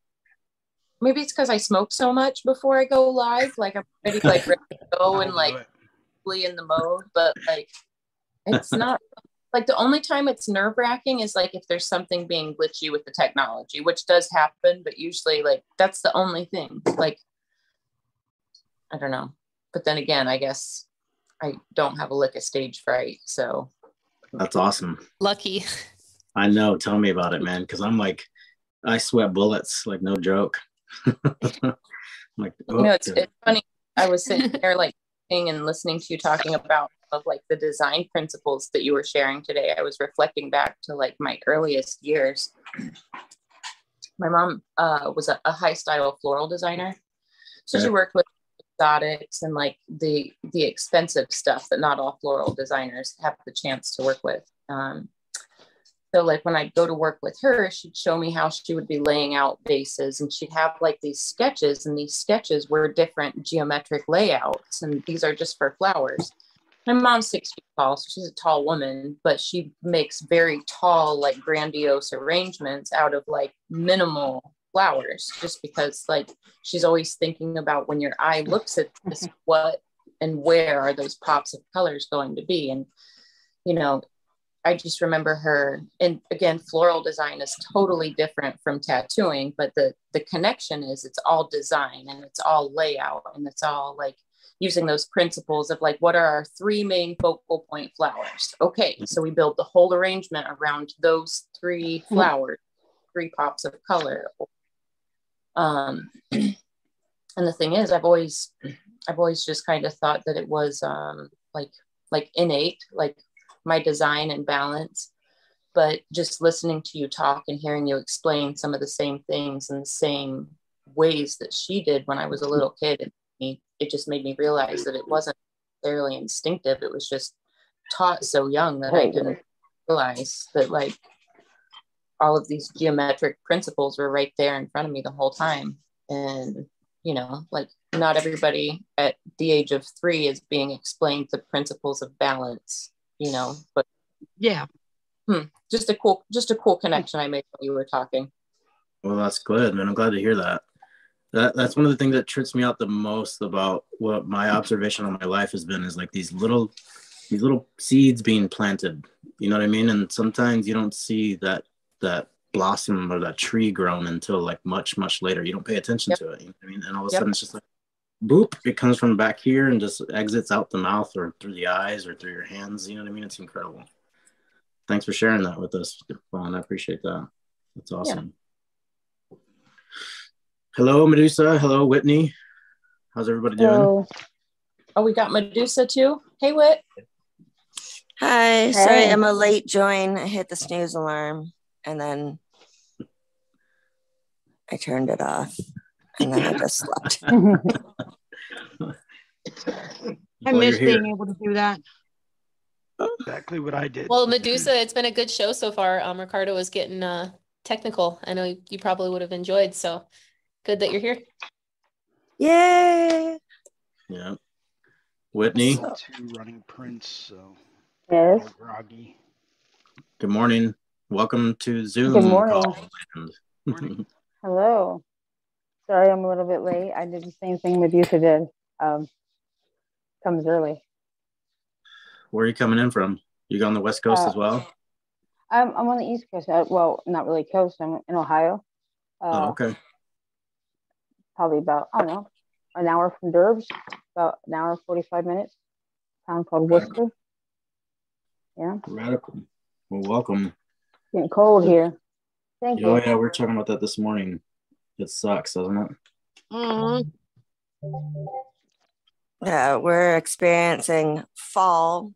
Maybe it's because I smoke so much before I go live. Like I'm ready, like ready to go oh, and like fully in the mode, but like it's not like the only time it's nerve wracking is like if there's something being glitchy with the technology, which does happen, but usually like that's the only thing. Like, I don't know. But then again, I guess I don't have a lick of stage fright. So that's awesome. Lucky. I know. Tell me about it, man. Cause I'm like, I sweat bullets, like no joke. like, oh, know, it's, it's funny. I was sitting there like and listening to you talking about of like the design principles that you were sharing today, I was reflecting back to like my earliest years. my mom uh, was a, a, high style floral designer. So okay. she worked with exotics and like the the expensive stuff that not all floral designers have the chance to work with. Um, so like when I'd go to work with her, she'd show me how she would be laying out vases and she'd have like these sketches and these sketches were different geometric layouts and these are just for flowers. My mom's six feet tall, so she's a tall woman, but she makes very tall, like grandiose arrangements out of like minimal flowers just because like she's always thinking about when your eye looks at this what and where are those pops of colors going to be and you know I just remember her, and again, floral design is totally different from tattooing, but the the connection is it's all design and it's all layout and it's all like using those principles of like what are our three main focal point flowers. Okay, so we build the whole arrangement around those three mm-hmm. flowers, three pops of color. Um, and the thing is, I've always I've always just kind of thought that it was um, like like innate, like my design and balance. But just listening to you talk and hearing you explain some of the same things in the same ways that she did when I was a little kid, it, it just made me realize that it wasn't necessarily instinctive. It was just taught so young that I didn't realize that like all of these geometric principles were right there in front of me the whole time. And, you know, like not everybody at the age of three is being explained the principles of balance you know, but yeah. Hmm, just a cool, just a cool connection I made while you were talking. Well, that's good, man. I'm glad to hear that. That that's one of the things that trips me out the most about what my observation on my life has been is like these little these little seeds being planted. You know what I mean? And sometimes you don't see that that blossom or that tree grown until like much, much later. You don't pay attention yep. to it. You know I mean? And all of a yep. sudden it's just like boop, it comes from back here and just exits out the mouth or through the eyes or through your hands. You know what I mean? It's incredible. Thanks for sharing that with us, Fawn. I appreciate that. That's awesome. Yeah. Hello, Medusa. Hello, Whitney. How's everybody doing? Hello. Oh, we got Medusa too. Hey, Whit. Hi. Hey. Sorry, I'm a late join. I hit the snooze alarm and then I turned it off and then I just slept. I miss being able to do that. Exactly what I did. Well, Medusa, it's been a good show so far. Um, Ricardo was getting uh technical. I know you probably would have enjoyed. So good that you're here. Yay! Yeah. Whitney. Two running prints. So yes. groggy. Good morning. Welcome to Zoom. Good morning. morning. Hello. Sorry, I'm a little bit late. I did the same thing Medusa did. Um, comes early. Where are you coming in from? You go on the West Coast uh, as well? I'm, I'm on the East Coast. Uh, well, not really coast. I'm in Ohio. Uh, oh, okay. Probably about, I don't know, an hour from Derbs, about an hour, 45 minutes. town called Wooster. Yeah. Radical. Well, welcome. Getting cold here. Thank oh, you. Oh, yeah, we are talking about that this morning. It sucks, doesn't it? Mm-hmm. Yeah, we're experiencing fall.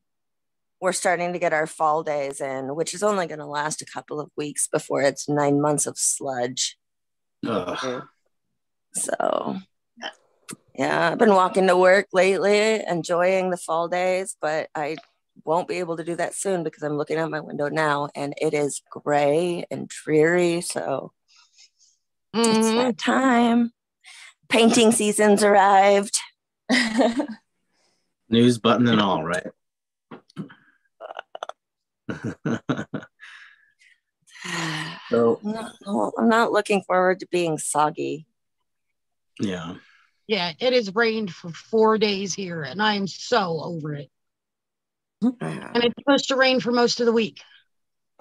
We're starting to get our fall days in, which is only going to last a couple of weeks before it's nine months of sludge. Ugh. So, yeah, I've been walking to work lately, enjoying the fall days, but I won't be able to do that soon because I'm looking out my window now and it is gray and dreary. So, Mm-hmm. It's that time. Painting season's arrived. News button and all, right? so I'm not, I'm not looking forward to being soggy. Yeah. Yeah, it has rained for four days here, and I am so over it. And it's supposed to rain for most of the week.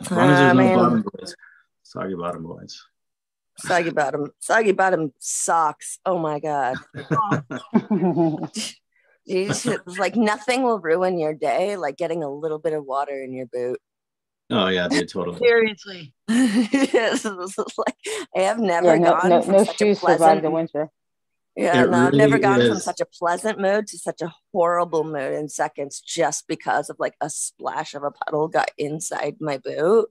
As long as there's no ah, bottom boys. Soggy bottom boys. Soggy bottom, soggy bottom socks. Oh my god. Just, like nothing will ruin your day like getting a little bit of water in your boot. Oh yeah, dude, totally. Seriously. yes, like I have never yeah, no, gone no, no such shoes a pleasant survive the winter. Yeah, it no, really I've never gone is. from such a pleasant mood to such a horrible mood in seconds just because of like a splash of a puddle got inside my boot.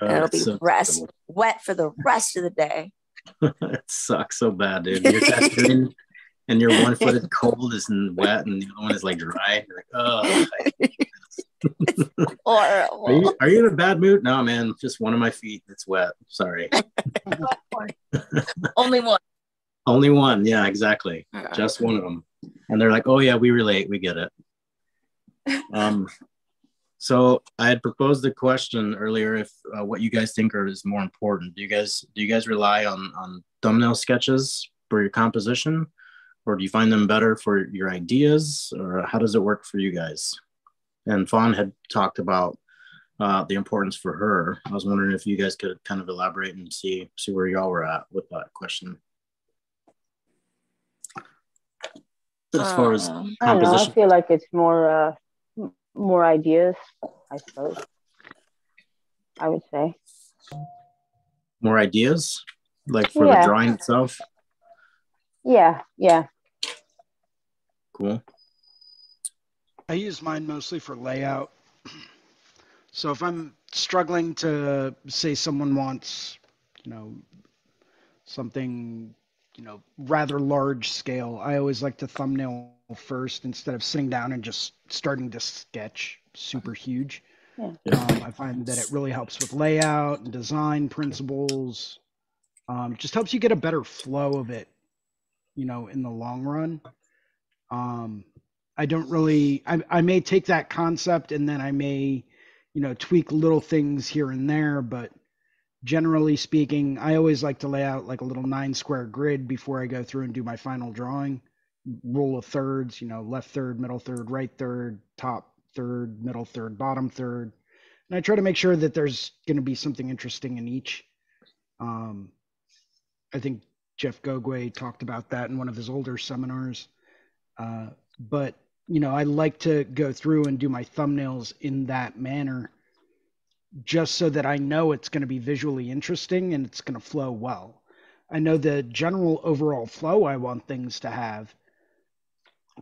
Oh, and it'll be so rest wet for the rest of the day. it sucks so bad, dude. You're tattooing and your one foot is cold is wet and the other one is like dry. You're like, oh. Horrible. Are you, are you in a bad mood? No, man. Just one of my feet. It's wet. Sorry. Only one. Only one. Yeah, exactly. Just one of them. And they're like, oh yeah, we relate. We get it. Um, so I had proposed the question earlier if uh, what you guys think are is more important. Do you guys do you guys rely on on thumbnail sketches for your composition, or do you find them better for your ideas, or how does it work for you guys? And Fawn had talked about uh, the importance for her. I was wondering if you guys could kind of elaborate and see see where y'all were at with that question. As far as uh, I don't know, I feel like it's more uh, more ideas, I suppose. I would say. More ideas, like for yeah. the drawing itself. Yeah, yeah. Cool. I use mine mostly for layout. So if I'm struggling to say someone wants, you know, something, you know, rather large scale, I always like to thumbnail first instead of sitting down and just starting to sketch super huge. Yeah. Um, I find that it really helps with layout and design principles. Um, just helps you get a better flow of it, you know, in the long run. Um, I don't really. I, I may take that concept and then I may, you know, tweak little things here and there. But generally speaking, I always like to lay out like a little nine square grid before I go through and do my final drawing. Rule of thirds, you know, left third, middle third, right third, top third, middle third, bottom third. And I try to make sure that there's going to be something interesting in each. Um, I think Jeff Gogue talked about that in one of his older seminars. Uh, but you know, I like to go through and do my thumbnails in that manner just so that I know it's going to be visually interesting and it's going to flow well. I know the general overall flow I want things to have,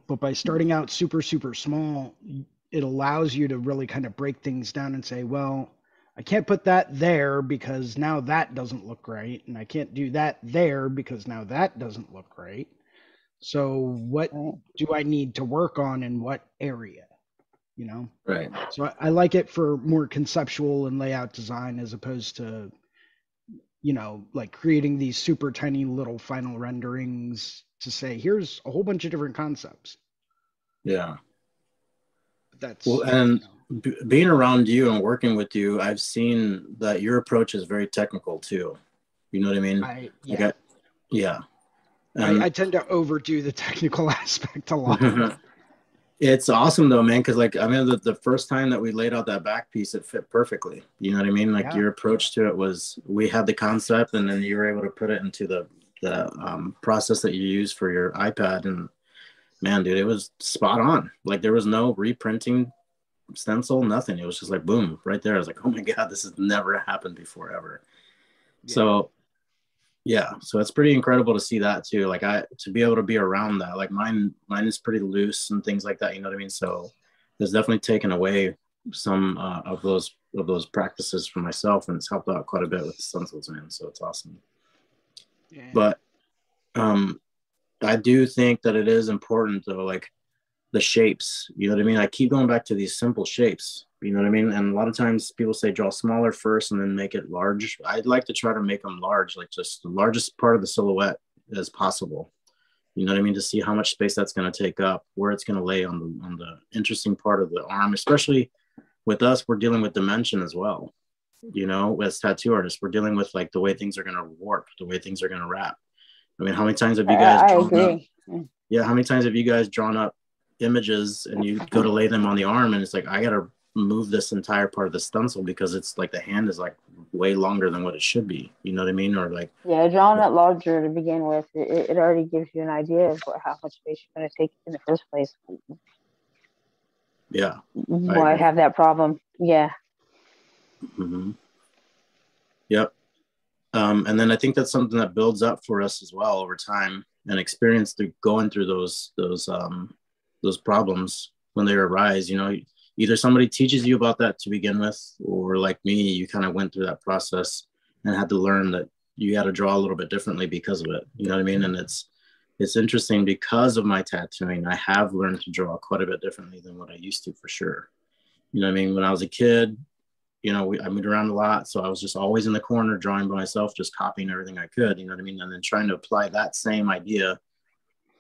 but by starting out super, super small, it allows you to really kind of break things down and say, well, I can't put that there because now that doesn't look right. And I can't do that there because now that doesn't look right. So what do I need to work on in what area? You know? Right. So I, I like it for more conceptual and layout design as opposed to, you know, like creating these super tiny little final renderings to say, here's a whole bunch of different concepts. Yeah. that's well, and you know. b- being around you and working with you, I've seen that your approach is very technical too. You know what I mean? I, yeah. Like I, yeah. I, I, tend to overdo the technical aspect a lot. it's awesome though, man. Cause like, I mean, the, the first time that we laid out that back piece, it fit perfectly. You know what I mean? Like yeah. your approach to it was, we had the concept and then you were able to put it into the, the um, process that you use for your iPad. And man, dude, it was spot on. Like there was no reprinting stencil, nothing. It was just like, boom, right there. I was like, oh my God, this has never happened before ever. Yeah. So yeah so it's pretty incredible to see that too like i to be able to be around that like mine mine is pretty loose and things like that you know what i mean? So it's definitely taken away some uh, of those of those practices for myself and it's helped out quite a bit with the stencils man so it's awesome. Yeah. but um i do think that it is important though like the shapes you know what i mean? I keep going back to these simple shapes you know what I mean? And a lot of times people say draw smaller first and then make it large. I'd like to try to make them large, like just the largest part of the silhouette as possible. You know what I mean? To see how much space that's going to take up, where it's going to lay on the on the interesting part of the arm, especially with us, we're dealing with dimension as well. You know, as tattoo artists, we're dealing with like the way things are going to warp, the way things are going to wrap. I mean, how many times have you guys? I, agree. Up, yeah, how many times have you guys drawn up images and you go to lay them on the arm and it's like I got to move this entire part of the stencil because it's like the hand is like way longer than what it should be. You know what I mean? Or like yeah, drawing it larger to begin with, it, it already gives you an idea of what, how much space you're going to take in the first place. Yeah. Why I have that problem? Yeah. Mm-hmm. Yep. Um, and then I think that's something that builds up for us as well over time and experience through going through those those um, those problems when they arise. You know, either somebody teaches you about that to begin with, or like me, you kind of went through that process and had to learn that you had to draw a little bit differently because of it. You know what I mean? And it's it's interesting because of my tattooing, I have learned to draw quite a bit differently than what I used to for sure. You know what I mean? When I was a kid, you know, we, I moved around a lot. So I was just always in the corner drawing by myself, just copying everything I could, you know what I mean? And then trying to apply that same idea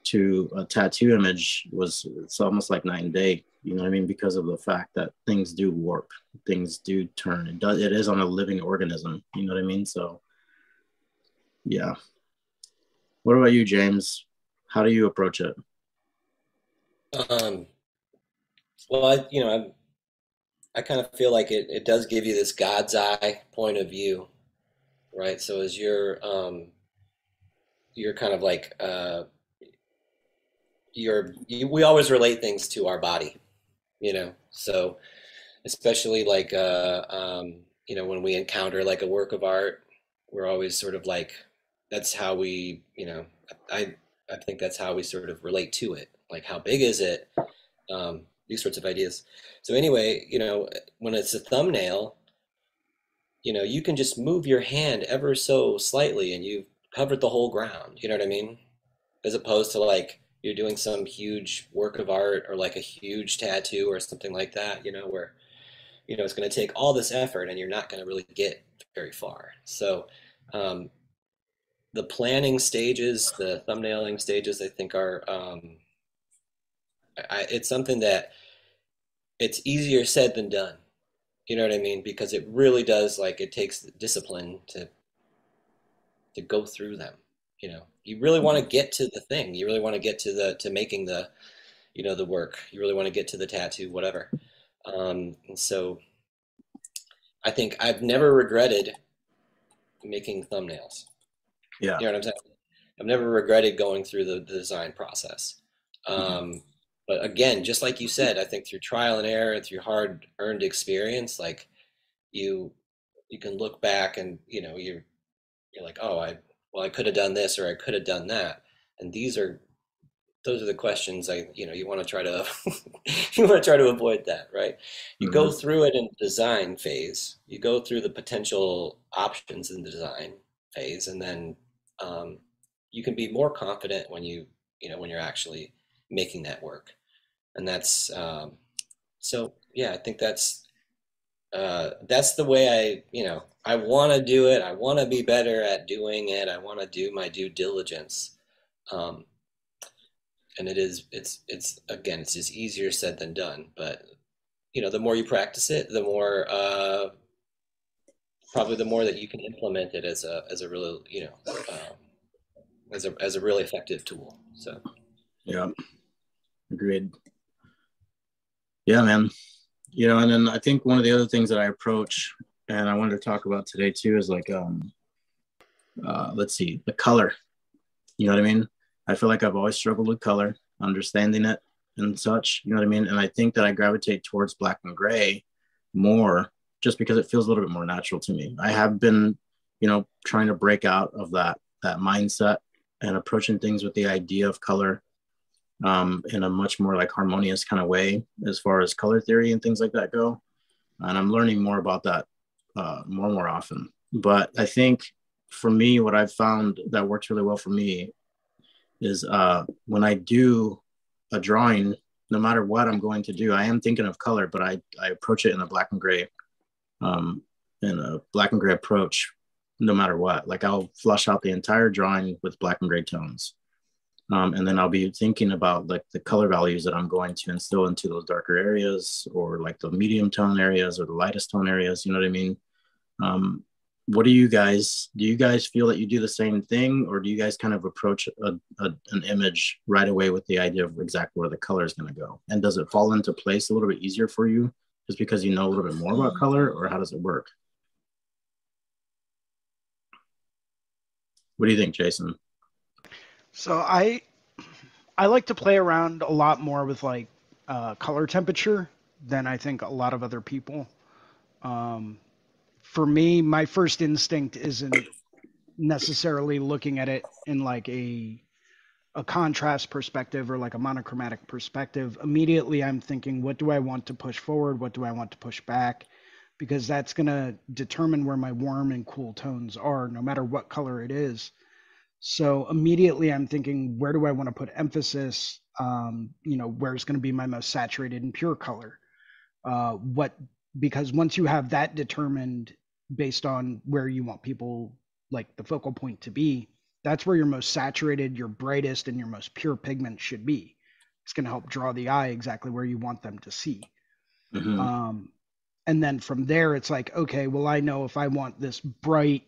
to a tattoo image was it's almost like night and day, you know what I mean? Because of the fact that things do warp, things do turn. It does it is on a living organism, you know what I mean? So yeah. What about you, James? How do you approach it? Um well I you know I'm I kind of feel like it, it does give you this God's eye point of view, right? So as you're um, you're kind of like uh, you're you, we always relate things to our body, you know. So especially like uh, um, you know when we encounter like a work of art, we're always sort of like that's how we you know I I think that's how we sort of relate to it. Like how big is it? Um, these sorts of ideas. So anyway, you know, when it's a thumbnail, you know, you can just move your hand ever so slightly and you've covered the whole ground. You know what I mean? As opposed to like you're doing some huge work of art or like a huge tattoo or something like that, you know, where you know it's going to take all this effort and you're not going to really get very far. So um, the planning stages, the thumbnailing stages, I think are um, I, it's something that it's easier said than done. You know what I mean? Because it really does like it takes discipline to to go through them. You know, you really want to get to the thing. You really want to get to the to making the you know the work. You really want to get to the tattoo, whatever. Um, and so I think I've never regretted making thumbnails. Yeah. You know what I'm saying? I've never regretted going through the, the design process. Mm-hmm. Um, mm-hmm but again just like you said i think through trial and error and through hard earned experience like you you can look back and you know you're you're like oh i well i could have done this or i could have done that. And these are those are the questions i you know you want to try to you want to try to avoid that right? You mm-hmm. go through it in design phase. You go through the potential options in the design phase and then um, you can be more confident when you you know when you're actually making that work. And that's um, so yeah i think that's uh, that's the way i you know i want to do it. I want to be better at doing it. I want to do my due diligence. Um, and it is it's it's again it's just easier said than done. But you know the more you practice it the more uh, probably the more that you can implement it as a as a really you know um, as a as a really effective tool. So. Yeah. Agreed. Yeah, man. You know, and then I think one of the other things that I approach and I wanted to talk about today too is like um uh let's see, the color. You know what I mean? I feel like I've always struggled with color, understanding it and such, you know what I mean? And I think that I gravitate towards black and gray more just because it feels a little bit more natural to me. I have been, you know, trying to break out of that that mindset and approaching things with the idea of color um, in a much more like harmonious kind of way as far as color theory and things like that go. And I'm learning more about that uh, more and more often. But I think for me, what I've found that works really well for me is uh, when I do a drawing, no matter what I'm going to do, I am thinking of color, but I, I approach it in a black and gray, um, in a black and gray approach, no matter what. Like I'll flush out the entire drawing with black and gray tones. Um, and then I'll be thinking about like the color values that I'm going to instill into those darker areas or like the medium tone areas or the lightest tone areas. You know what I mean? Um, what do you guys, do you guys feel that you do the same thing or do you guys kind of approach a, a, an image right away with the idea of exactly where the color is going to go? And does it fall into place a little bit easier for you just because you know a little bit more about color or how does it work? What do you think, Jason? So I I like to play around a lot more with like uh, color temperature than I think a lot of other people. Um, for me, my first instinct isn't necessarily looking at it in like a a contrast perspective or like a monochromatic perspective. Immediately, I'm thinking, what do I want to push forward? What do I want to push back? because that's going to determine where my warm and cool tones are, no matter what color it is. So immediately I'm thinking, where do I want to put emphasis? Um, you know, where's going to be my most saturated and pure color? Uh, what, because once you have that determined based on where you want people, like the focal point to be, that's where your most saturated, your brightest, and your most pure pigment should be. It's going to help draw the eye exactly where you want them to see. Mm-hmm. Um, and then from there, it's like, okay, well, I know if I want this bright,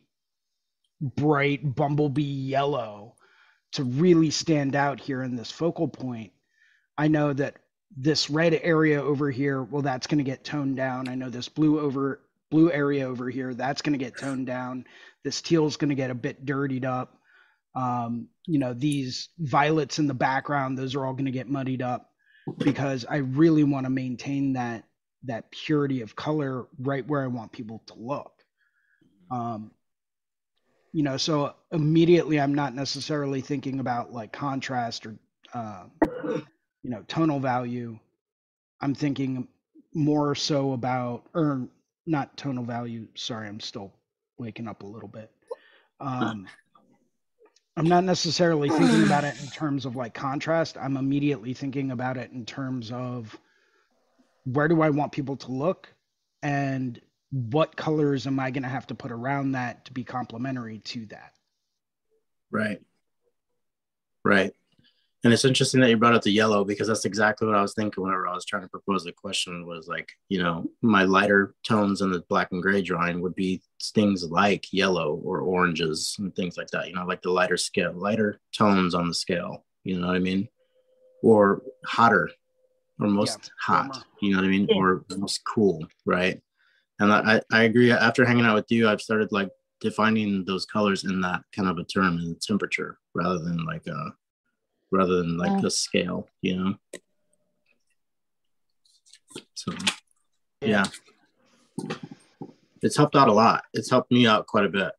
bright bumblebee yellow to really stand out here in this focal point, I know that this red area over here, well, that's going to get toned down. I know this blue over blue area over here, that's going to get toned down. This teal is going to get a bit dirtied up. Um, you know, these violets in the background, those are all going to get muddied up because I really want to maintain that that purity of color right where I want people to look. Um, you know, so immediately I'm not necessarily thinking about like contrast or, uh, you know, tonal value. I'm thinking more so about, or not tonal value. Sorry, I'm still waking up a little bit. Um, I'm not necessarily thinking about it in terms of like contrast. I'm immediately thinking about it in terms of where do I want people to look and what colors am I going to have to put around that to be complementary to that? Right. Right. And it's interesting that you brought up the yellow because that's exactly what I was thinking whenever I was trying to propose the question was like, you know, my lighter tones in the black and gray drawing would be things like yellow or oranges and things like that, you know, like the lighter scale, lighter tones on the scale, you know what I mean? Or hotter or most yeah, hot, you know what I mean? Yeah. Or most cool, right? And I, I agree. After hanging out with you, I've started like defining those colors in that kind of a term in temperature rather than like a rather than like yeah. a scale, you know. So yeah. It's helped out a lot. It's helped me out quite a bit.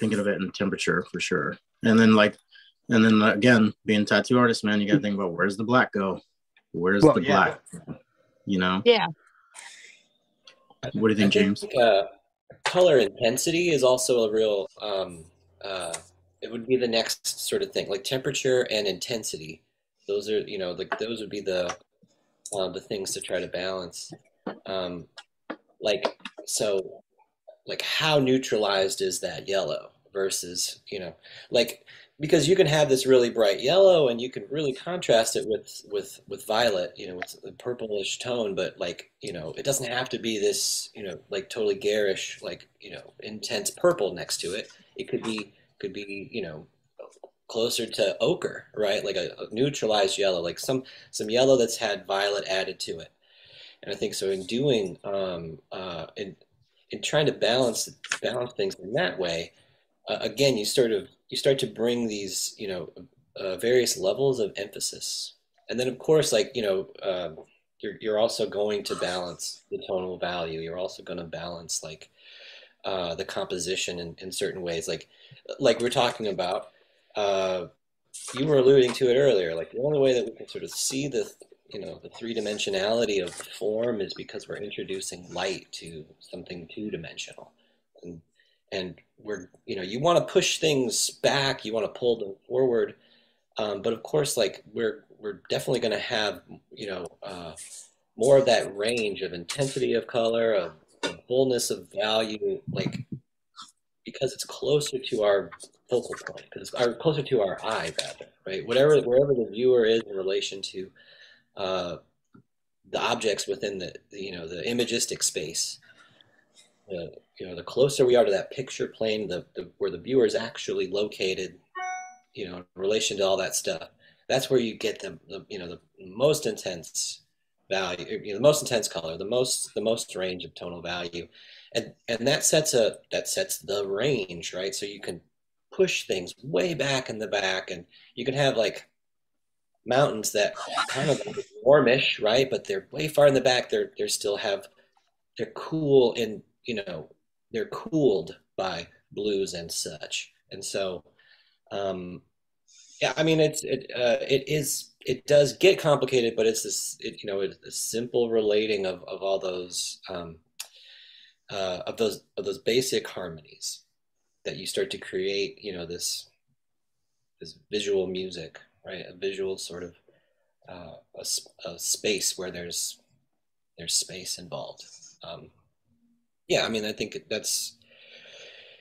Thinking of it in temperature for sure. And then like and then again, being tattoo artist, man, you gotta think about where's the black go? Where's well, the yeah. black? You know? Yeah. What do you think, James? Think, uh, color intensity is also a real. Um, uh, it would be the next sort of thing, like temperature and intensity. Those are, you know, like those would be the uh, the things to try to balance. Um, like so, like how neutralized is that yellow versus, you know, like because you can have this really bright yellow and you can really contrast it with with with violet you know with a purplish tone but like you know it doesn't have to be this you know like totally garish like you know intense purple next to it. It could be could be you know closer to ochre right? Like a, a neutralized yellow like some some yellow that's had violet added to it. And i think so in doing um uh in in trying to balance balance things in that way uh, again you sort of you start to bring these, you know, uh, various levels of emphasis. And then, of course, like, you know, uh, you're, you're also going to balance the tonal value. You're also going to balance like uh, the composition in, in certain ways. Like, like we're talking about, uh, you were alluding to it earlier. Like the only way that we can sort of see the, you know, the three dimensionality of form is because we're introducing light to something two dimensional. And and we're you know you want to push things back you want to pull them forward um, but of course like we're we're definitely going to have you know uh, more of that range of intensity of color of, of fullness of value like because it's closer to our focal point because it's closer to our eye rather right? Whatever wherever the viewer is in relation to uh, the objects within the, you know the imagistic space you know the closer we are to that picture plane the, the where the viewer is actually located you know in relation to all that stuff that's where you get the, the you know the most intense value you know, the most intense color the most the most range of tonal value. And and that sets a that sets the range right? So you can push things way back in the back and you can have like mountains that kind of warmish right? But they're way far in the back. They're they're still have they're cool in you know they're cooled by blues and such. And so um yeah i mean it's it uh, it is it does get complicated but it's this it, you know it's a simple relating of of all those um uh, of those of those basic harmonies that you start to create you know this this visual music right? A visual sort of uh, a, a, space where there's there's space involved. Um, yeah i mean i think that's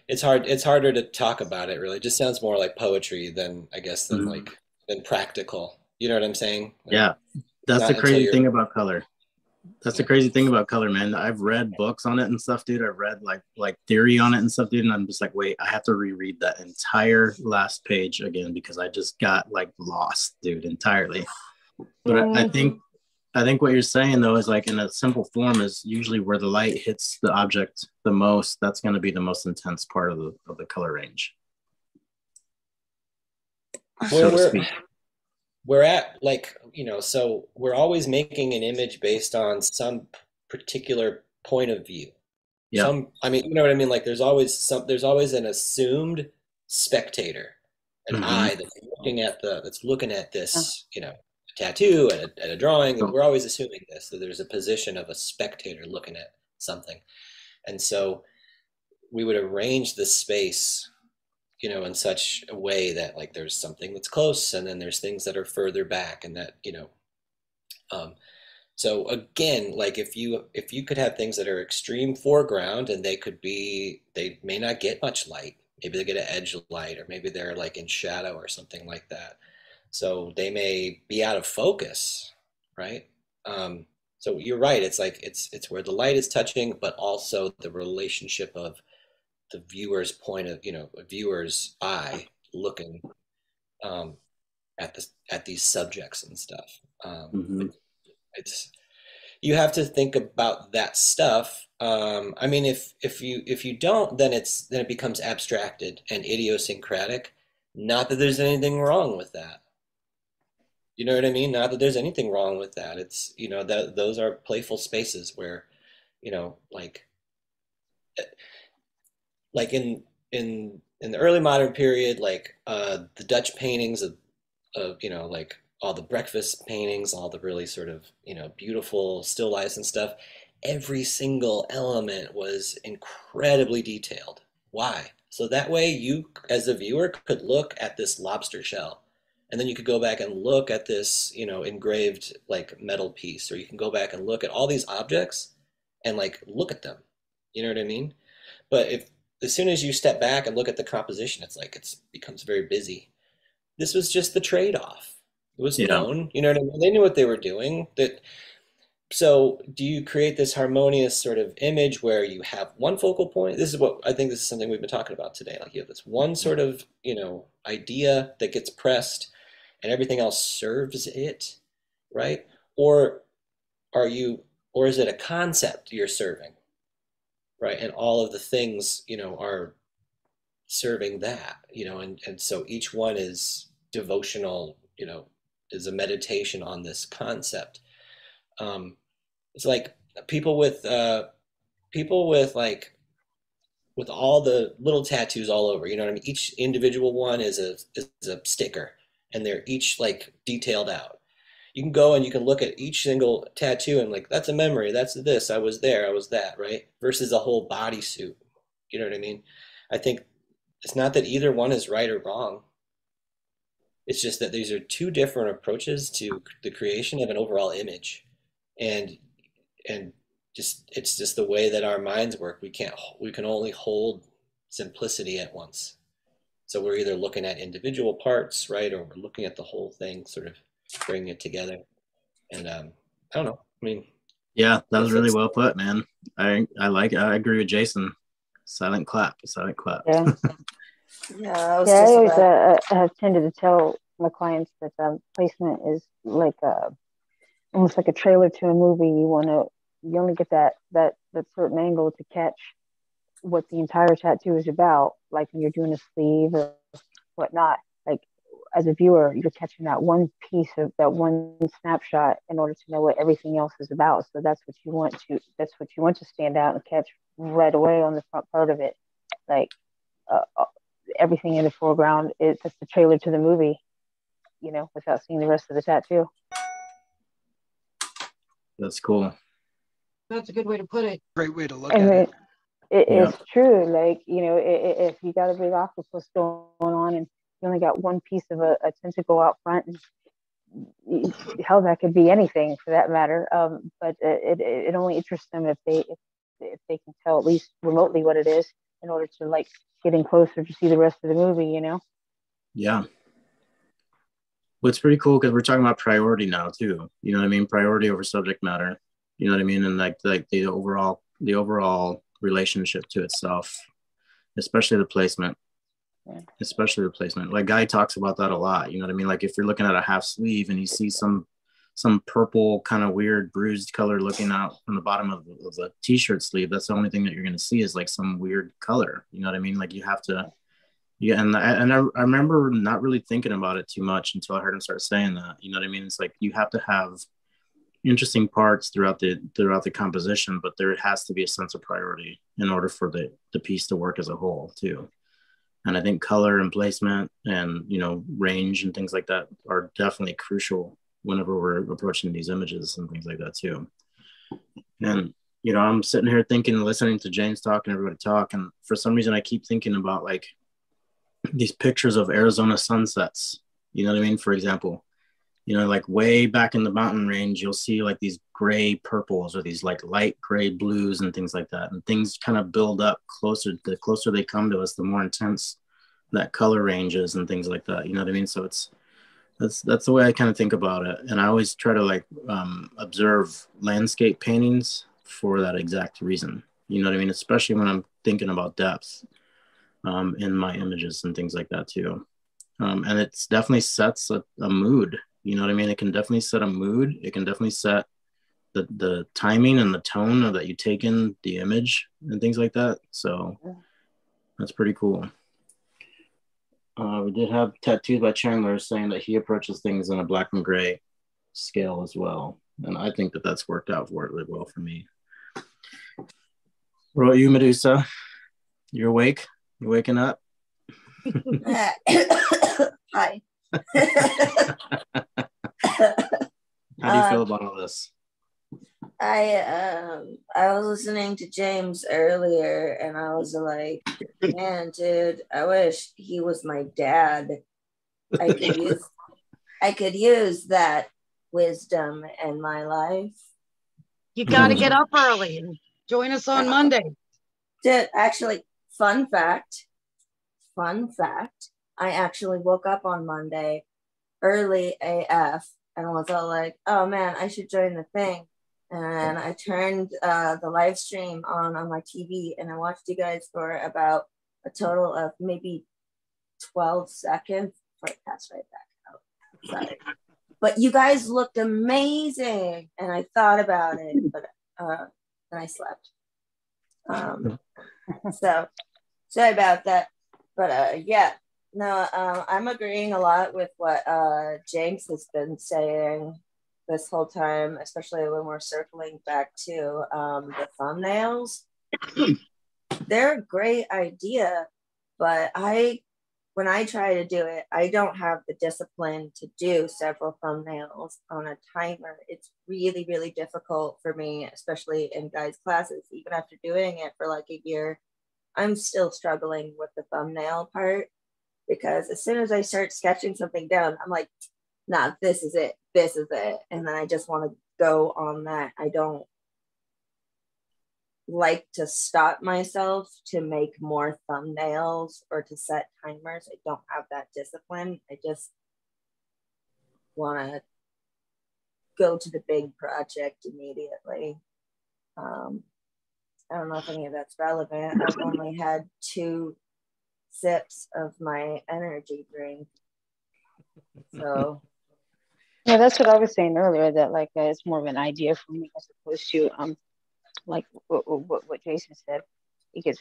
it's hard it's harder to talk about it really it just sounds more like poetry than i guess than mm-hmm. like than practical you know what i'm saying like, yeah that's the crazy thing about color that's the crazy thing about color, man. I've read books on it and stuff, dude. I've read like like theory on it and stuff, dude. And I'm just like, wait, I have to reread that entire last page again because I just got like lost, dude, entirely. But I, I think I think what you're saying though is like in a simple form is usually where the light hits the object the most. That's going to be the most intense part of the of the color range. so to speak we're at like you know so we're always making an image based on some particular point of view yeah some i mean you know what i mean like there's always some there's always an assumed spectator an mm-hmm. eye that's looking at the that's looking at this you know a tattoo and a, and a drawing oh. we're always assuming this that there's a position of a spectator looking at something and so we would arrange the space you know in such a way that like there's something that's close and then there's things that are further back and that you know um so again like if you if you could have things that are extreme foreground and they could be they may not get much light maybe they get an edge light or maybe they're like in shadow or something like that so they may be out of focus right um so you're right it's like it's it's where the light is touching but also the relationship of the viewer's point of you know a viewer's eye looking um, at the at these subjects and stuff. Um, mm-hmm. it's you have to think about that stuff. Um, I mean, if if you if you don't, then it's then it becomes abstracted and idiosyncratic. Not that there's anything wrong with that. You know what I mean? Not that there's anything wrong with that. It's you know that those are playful spaces where, you know, like like in in in the early modern period, like uh, the Dutch paintings of, of you know like all the breakfast paintings, all the really sort of you know beautiful still lifes and stuff. Every single element was incredibly detailed. Why? So that way you, as a viewer, could look at this lobster shell, and then you could go back and look at this, you know, engraved like metal piece, or you can go back and look at all these objects and like look at them. You know what I mean? But if as soon as you step back and look at the composition, it's like it's becomes very busy. This was just the trade off. It was yeah. known, you know what I mean? They knew what they were doing. That so do you create this harmonious sort of image where you have one focal point? This is what I think this is something we've been talking about today. Like you have this one sort of, you know, idea that gets pressed and everything else serves it, right? Or are you or is it a concept you're serving? right and all of the things you know are serving that you know and and so each one is devotional you know is a meditation on this concept um it's like people with uh people with like with all the little tattoos all over you know what i mean each individual one is a is a sticker and they're each like detailed out. You can go and you can look at each single tattoo and like that's a memory. That's this. I was there. I was that right? Versus a whole bodysuit. You know what i mean? I think it's not that either one is right or wrong. It's just that these are two different approaches to the creation of an overall image. And and just it's just the way that our minds work. We can't we can only hold simplicity at once so we're either looking at individual parts right or we're looking at the whole thing sort of bringing it together. And um, I don't know. I mean, yeah, that was really well put, man. I I like. I agree with Jason. Silent clap. Silent clap. Yeah. yeah. I, yeah, I always uh, uh, have tended to tell my clients that um, placement is like a, uh, almost like a trailer to a movie. You want to you only get that that that certain angle to catch what the entire tattoo is about, like when you're doing a sleeve or whatnot like as a viewer, you're catching that one piece of that one snapshot in order to know what everything else is about. So that's what you want to that's what you want to stand out and catch right away on the front part of it. Like uh, uh everything in the foreground is just the trailer to the movie, you know, without seeing the rest of the tattoo. That's cool. That's a good way to put it. Great way to look and at it. it, yeah. it's true. Like you know, if you got a big octopus going on and you only got one piece of a, a tentacle out front, and hell, that could be anything for that matter. Um, but it, it, it only interests them if they if, if they can tell at least remotely what it is in order to like getting closer to see the rest of the movie. You know. Yeah. Well, it's pretty cool because we're talking about priority now too. You know what I mean? Priority over subject matter. You know what I mean? And like like the overall the overall relationship to itself, especially the placement. Yeah. Especially the placement. Like Guy talks about that a lot. You know what I mean? Like if you're looking at a half sleeve and you see some some purple kind of weird bruised color looking out from the bottom of the, of the t-shirt sleeve that's the only thing that you're going to see is like some weird color you know what i mean like you have to yeah, and I, and I, I remember not really thinking about it too much until I heard him start saying that. You know what I mean? It's like you have to have interesting parts throughout the throughout the composition, but there has to be a sense of priority in order for the the piece to work as a whole too. And I think color and placement and you know range and things like that are definitely crucial whenever we're approaching these images and things like that too. And you know, I'm sitting here thinking, listening to James talk and everybody talk, and for some reason, I keep thinking about like these pictures of Arizona sunsets. You know what I mean? For example, you know, like way back in the mountain range, you'll see like these gray purples or these like light gray blues and things like that. And things kind of build up closer. The closer they come to us, the more intense that color range is and things like that. You know what I mean? So it's that's that's the way I kind of think about it. And I always try to like um, observe landscape paintings for that exact reason. You know what I mean? Especially when I'm thinking about depth um, in my images and things like that too. Um, and it's definitely sets a, a, mood. You know what I mean? It can definitely set a mood. It can definitely set the the timing and the tone that you take in the image and things like that. So that's pretty cool. Uh, we did have tattoos by Chandler saying that he approaches things in a black and gray scale as well, and I think that that's worked out for it really well for me. What about you, Medusa? You're awake? You're waking up? Hi. How do you feel about all this? I um I was listening to James earlier and I was like, man, dude, I wish he was my dad. I could use I could use that wisdom in my life. You gotta get up early and join us on Monday. Dude, actually, Fun fact, fun fact, I actually woke up on Monday early AF and was all like, oh man, I should join the thing. And I turned uh, the live stream on on my TV and I watched you guys for about a total of maybe 12 seconds it right back out. Sorry. But you guys looked amazing. And I thought about it, but uh, then I slept. Um, so sorry about that. But uh, yeah, no, um, I'm agreeing a lot with what uh, James has been saying this whole time, especially when we're circling back to um, the thumbnails. They're a great idea, but I, when I try to do it, I don't have the discipline to do several thumbnails on a timer. It's really, really difficult for me, especially in Guy's classes, even after doing it for like a year I'm still struggling with the thumbnail part because as soon as I start sketching something down, I'm like, nah, this is it. This is it. And then I just want to go on that. I don't like to stop myself to make more thumbnails or to set timers. I don't have that discipline. I just want to go to the big project immediately. Um, I don't know if any of that's relevant. I've only had two sips of my energy drink. So yeah, that's what I was saying earlier. That like uh, it's more of an idea for me as opposed to um like what, what, what Jason said because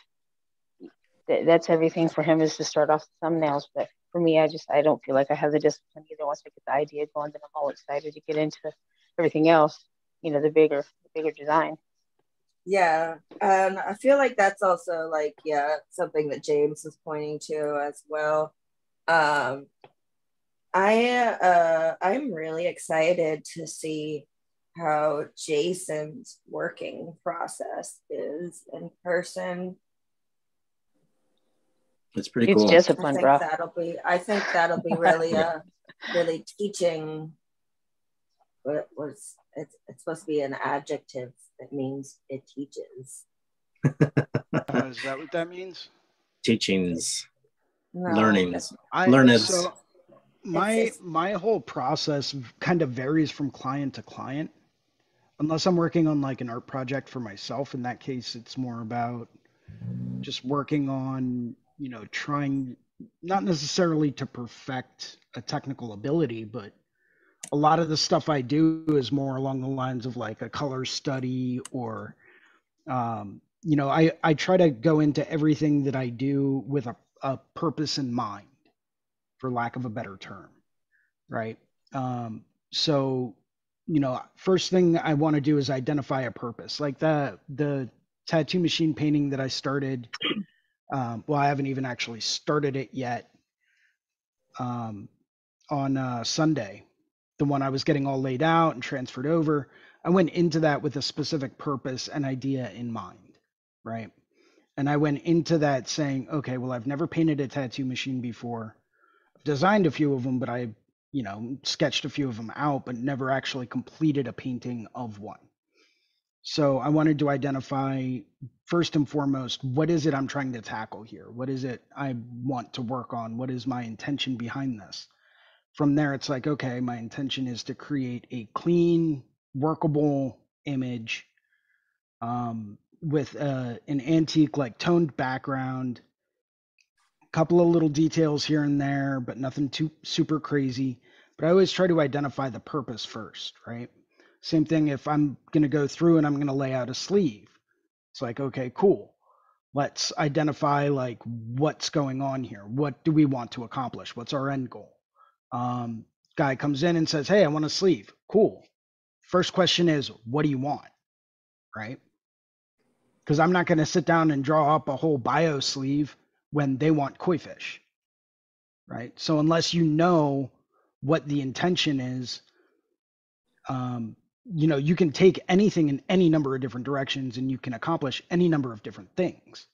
th- that's everything for him is to start off the thumbnails. But for me, I just I don't feel like I have the discipline either. Once I get the idea going, then I'm all excited to get into everything else. You know, the bigger the bigger design yeah and i feel like that's also like yeah something that james is pointing to as well um i uh i'm really excited to see how Jason's working process is in person. It's pretty He's cool. disciplined, I bro. think that'll be I think that'll be really uh really teaching what was it's it's supposed to be an adjective that means it teaches. Uh, is that what that means? Teachings, No, learnings, I learneds. so my It's- my whole process kind of varies from client to client. Unless I'm working on like an art project for myself, in that case, it's more about just working on, you know, trying not necessarily to perfect a technical ability, but a lot of the stuff I do is more along the lines of like a color study or um, you know, I, I try to go into everything that I do with a, a purpose in mind, for lack of a better term. Right. Um, so, you know, first thing I want to do is identify a purpose. Like the the tattoo machine painting that I started. Um, well, I haven't even actually started it yet. Um, on uh, Sunday, the one I was getting all laid out and transferred over. I went into that with a specific purpose and idea in mind, right? And I went into that saying, okay, well, I've never painted a tattoo machine before. I've designed a few of them, but I, you know, sketched a few of them out, but never actually completed a painting of one. So I wanted to identify first and foremost, what is it I'm trying to tackle here? What is it I want to work on? What is my intention behind this? From there, it's like, okay, my intention is to create a clean, workable image um, with uh, an antique, like toned background, a couple of little details here and there, but nothing too super crazy. But I always try to identify the purpose first, right? Same thing if I'm going to go through and I'm going to lay out a sleeve. It's like, okay, cool. Let's identify like what's going on here. What do we want to accomplish? What's our end goal? Um, guy comes in and says, Hey, I want a sleeve. Cool. First question is, what do you want? Right? Because I'm not going to sit down and draw up a whole bio sleeve when they want koi fish. Right. So unless you know what the intention is, um, you know, you can take anything in any number of different directions and you can accomplish any number of different things.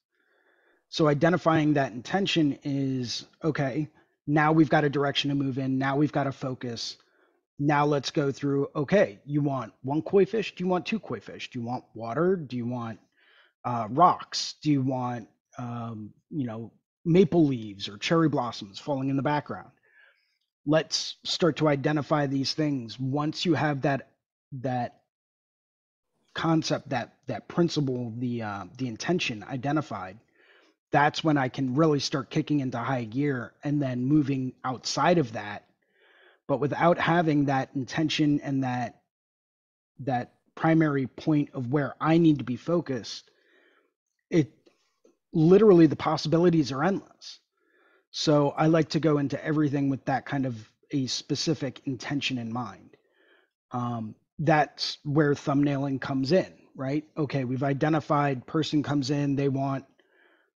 So identifying that intention is okay, now we've got a direction to move in. Now we've got a focus. Now let's go through okay, you want one koi fish? Do you want two koi fish? Do you want water? Do you want uh, rocks? Do you want, um, you know, maple leaves or cherry blossoms falling in the background? Let's start to identify these things. Once you have that that concept, that that principle, the uh, the intention identified, that's when I can really start kicking into high gear and then moving outside of that. But without having that intention and that that primary point of where I need to be focused, it literally the possibilities are endless. So I like to go into everything with that kind of a specific intention in mind. Um, that's where thumbnailing comes in, right? Okay, we've identified person comes in, they want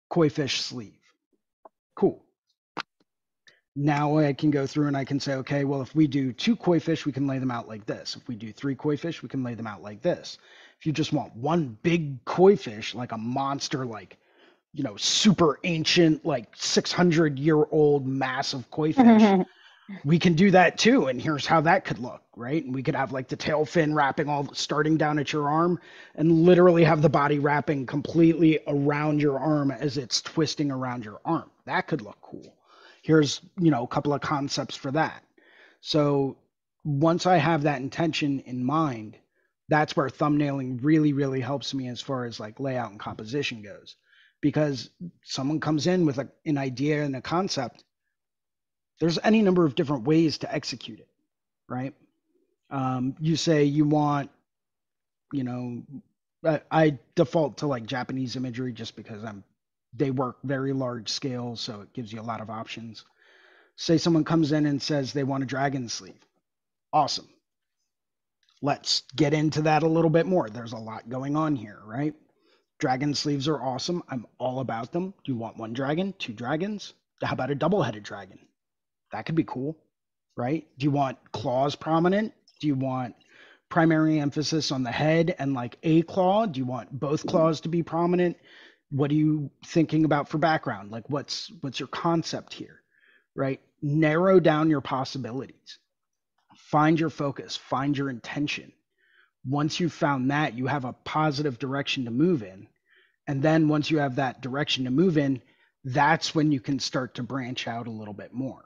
koi fish sleeve. Cool. Now I can go through and I can say, okay, well, if we do two koi fish, we can lay them out like this. If we do three koi fish, we can lay them out like this. If you just want one big koi fish, like a monster, like, you know, super ancient, like 600 year old massive koi fish, we can do that too. And here's how that could look, right? And we could have like the tail fin wrapping all starting down at your arm and literally have the body wrapping completely around your arm as it's twisting around your arm. That could look cool. Here's, you know, a couple of concepts for that. So once I have that intention in mind, that's where thumbnailing really, really helps me as far as like layout and composition goes. Because someone comes in with a, an idea and a concept, there's any number of different ways to execute it, right? Um, you say you want, you know, I, I default to like Japanese imagery just because I'm, they work very large scale, so it gives you a lot of options. Say someone comes in and says they want a dragon sleeve. Awesome. Let's get into that a little bit more. There's a lot going on here, right? Dragon sleeves are awesome. I'm all about them. Do you want one dragon, two dragons? How about a double headed dragon? That could be cool, right? Do you want claws prominent? Do you want primary emphasis on the head and like a claw? Do you want both claws to be prominent? What are you thinking about for background? Like what's what's your concept here? Right? Narrow down your possibilities. Find your focus, find your intention. Once you've found that, you have a positive direction to move in. And then once you have that direction to move in, that's when you can start to branch out a little bit more.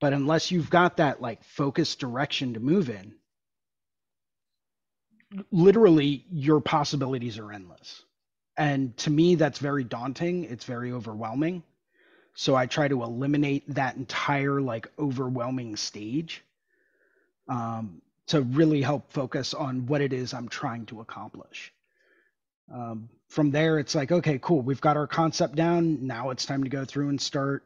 But unless you've got that like focused direction to move in, literally your possibilities are endless. And to me, that's very daunting. It's very overwhelming. So I try to eliminate that entire like overwhelming stage um, to really help focus on what it is I'm trying to accomplish. Um, from there, it's like, okay, cool. We've got our concept down. Now it's time to go through and start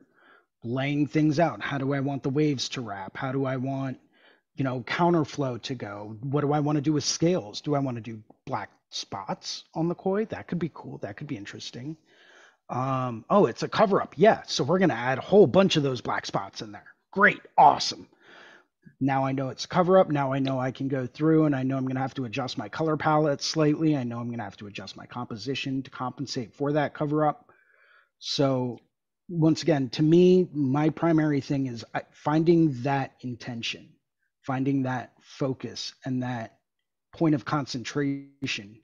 laying things out. How do I want the waves to wrap? How do I want, you know, counterflow to go? What do I want to do with scales? Do I want to do black spots on the koi? That could be cool. That could be interesting. Um, oh, it's a cover up. Yeah. So we're going to add a whole bunch of those black spots in there. Great. Awesome. Now I know it's a cover up. Now I know I can go through and I know I'm going to have to adjust my color palette slightly. I know I'm going to have to adjust my composition to compensate for that cover up. So once again, to me, my primary thing is finding that intention, finding that focus and that point of concentration.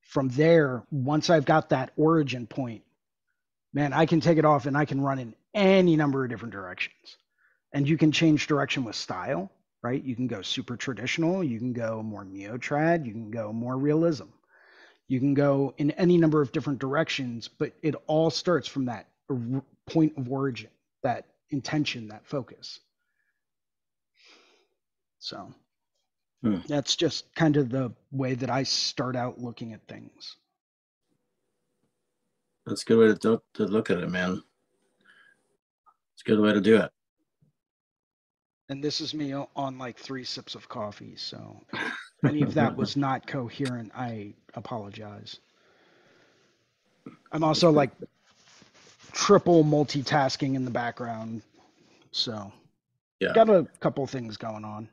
From there, once I've got that origin point, man, I can take it off and I can run in any number of different directions. And you can change direction with style, right? You can go super traditional, you can go more neo-trad, you can go more realism. You can go in any number of different directions, but it all starts from that point of origin, that intention, that focus. So hmm. that's just kind of the way that I start out looking at things. That's a good way to, to look at it, man. It's a good way to do it. And this is me on like three sips of coffee. So if any of that was not coherent, I apologize. I'm also like triple multitasking in the background. So yeah, got a couple things going on.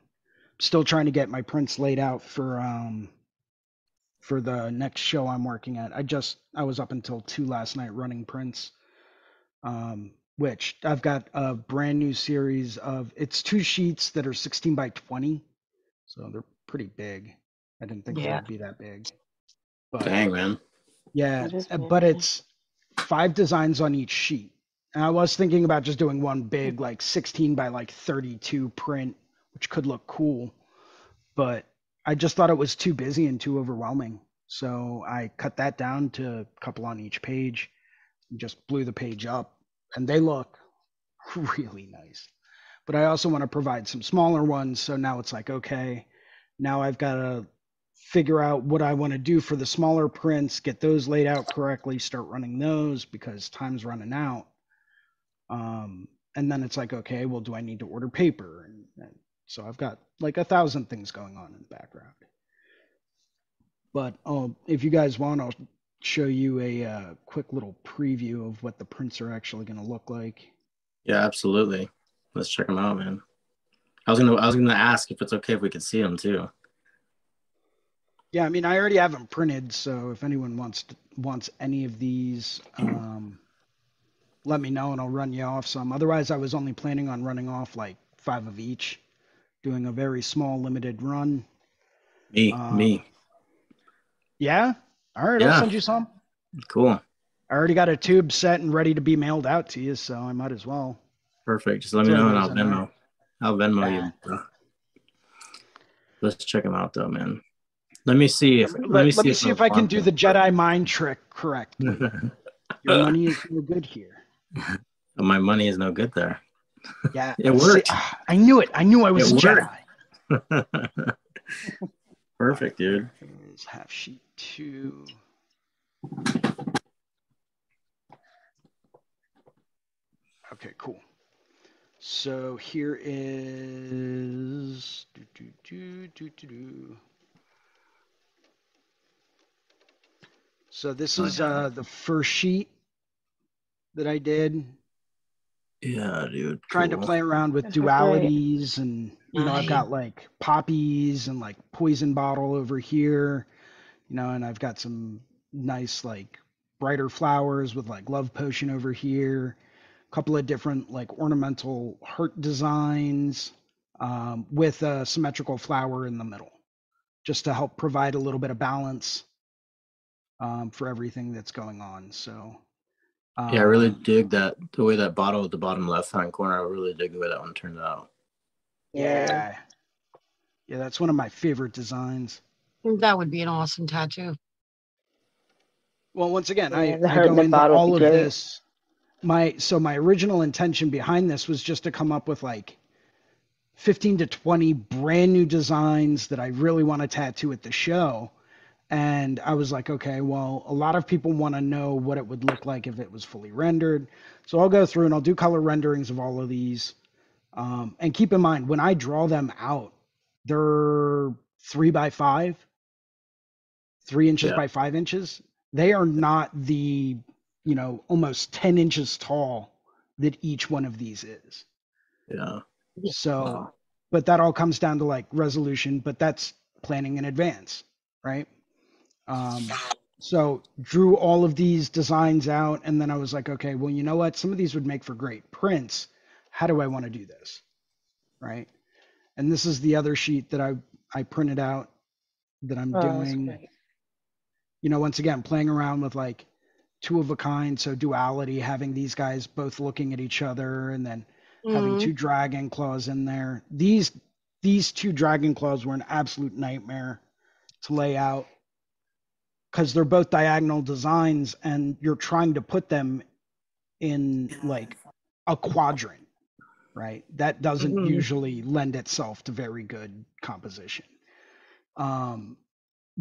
Still trying to get my prints laid out for um for the next show I'm working at. I just I was up until two last night running prints. Um, which I've got a brand new series of it's two sheets that are 16 by 20. So they're pretty big. I didn't think yeah. they'd be that big. But, Dang man. Yeah, but it's five designs on each sheet. And I was thinking about just doing one big, like 16 by like 32 print, which could look cool. But I just thought it was too busy and too overwhelming. So I cut that down to a couple on each page and just blew the page up. And they look really nice. But I also want to provide some smaller ones. So now it's like, okay, now I've got to figure out what I want to do for the smaller prints, get those laid out correctly, start running those because time's running out. Um, and then it's like, okay, well, do I need to order paper? And, and so I've got like a thousand things going on in the background. But um, if you guys want, I'll show you a uh, quick little preview of what the prints are actually going to look like. Yeah, absolutely. Let's check them out, man. I was gonna I was gonna ask if it's okay if we could see them too. Yeah, I mean, I already have them printed, so if anyone wants to, wants any of these, um, let me know and I'll run you off some. Otherwise, I was only planning on running off like five of each, doing a very small limited run. Me, um, me. Yeah. All right, yeah. I'll send you some. Cool. I already got a tube set and ready to be mailed out to you, so I might as well. Perfect. Just let me know and I'll Venmo. I'll Venmo yeah. you. Let's check them out though, man. Let me see if let, let me see, let me if, see if I can do the Jedi mind trick correct. Your money is no good here. My money is no good there. Yeah, it worked. See, I knew it. I knew I was it a Jedi. Perfect, dude. Is half sheet two. Okay, cool. So here is do, do, do, do, do, do. So this is uh, the first sheet that I did. Yeah, dude. Trying cool. to play around with dualities and you know, I've got like poppies and like poison bottle over here, you know, and I've got some nice like brighter flowers with like love potion over here, a couple of different like ornamental heart designs um, with a symmetrical flower in the middle, just to help provide a little bit of balance um, for everything that's going on. So um, yeah, I really um, dig that the way that bottle at the bottom left hand corner. I really dig the way that one turned out. Yeah. Yeah, that's one of my favorite designs. That would be an awesome tattoo. Well, once again, I, I go into all of great. this. My so my original intention behind this was just to come up with like 15 to 20 brand new designs that I really want to tattoo at the show. And I was like, okay, well, a lot of people want to know what it would look like if it was fully rendered. So I'll go through and I'll do color renderings of all of these. Um, and keep in mind, when I draw them out, they're three by five, three inches yeah. by five inches. They are not the, you know, almost 10 inches tall that each one of these is. Yeah. So, wow. but that all comes down to like resolution, but that's planning in advance, right? Um, so drew all of these designs out, and then I was like, okay, well, you know what? Some of these would make for great prints. How do I want to do this? Right. And this is the other sheet that I I printed out that I'm oh, doing. You know, once again, playing around with like two of a kind, so duality, having these guys both looking at each other, and then mm-hmm. having two dragon claws in there. These these two dragon claws were an absolute nightmare to lay out because they're both diagonal designs and you're trying to put them in like a quadrant right? That doesn't mm-hmm. usually lend itself to very good composition. Um,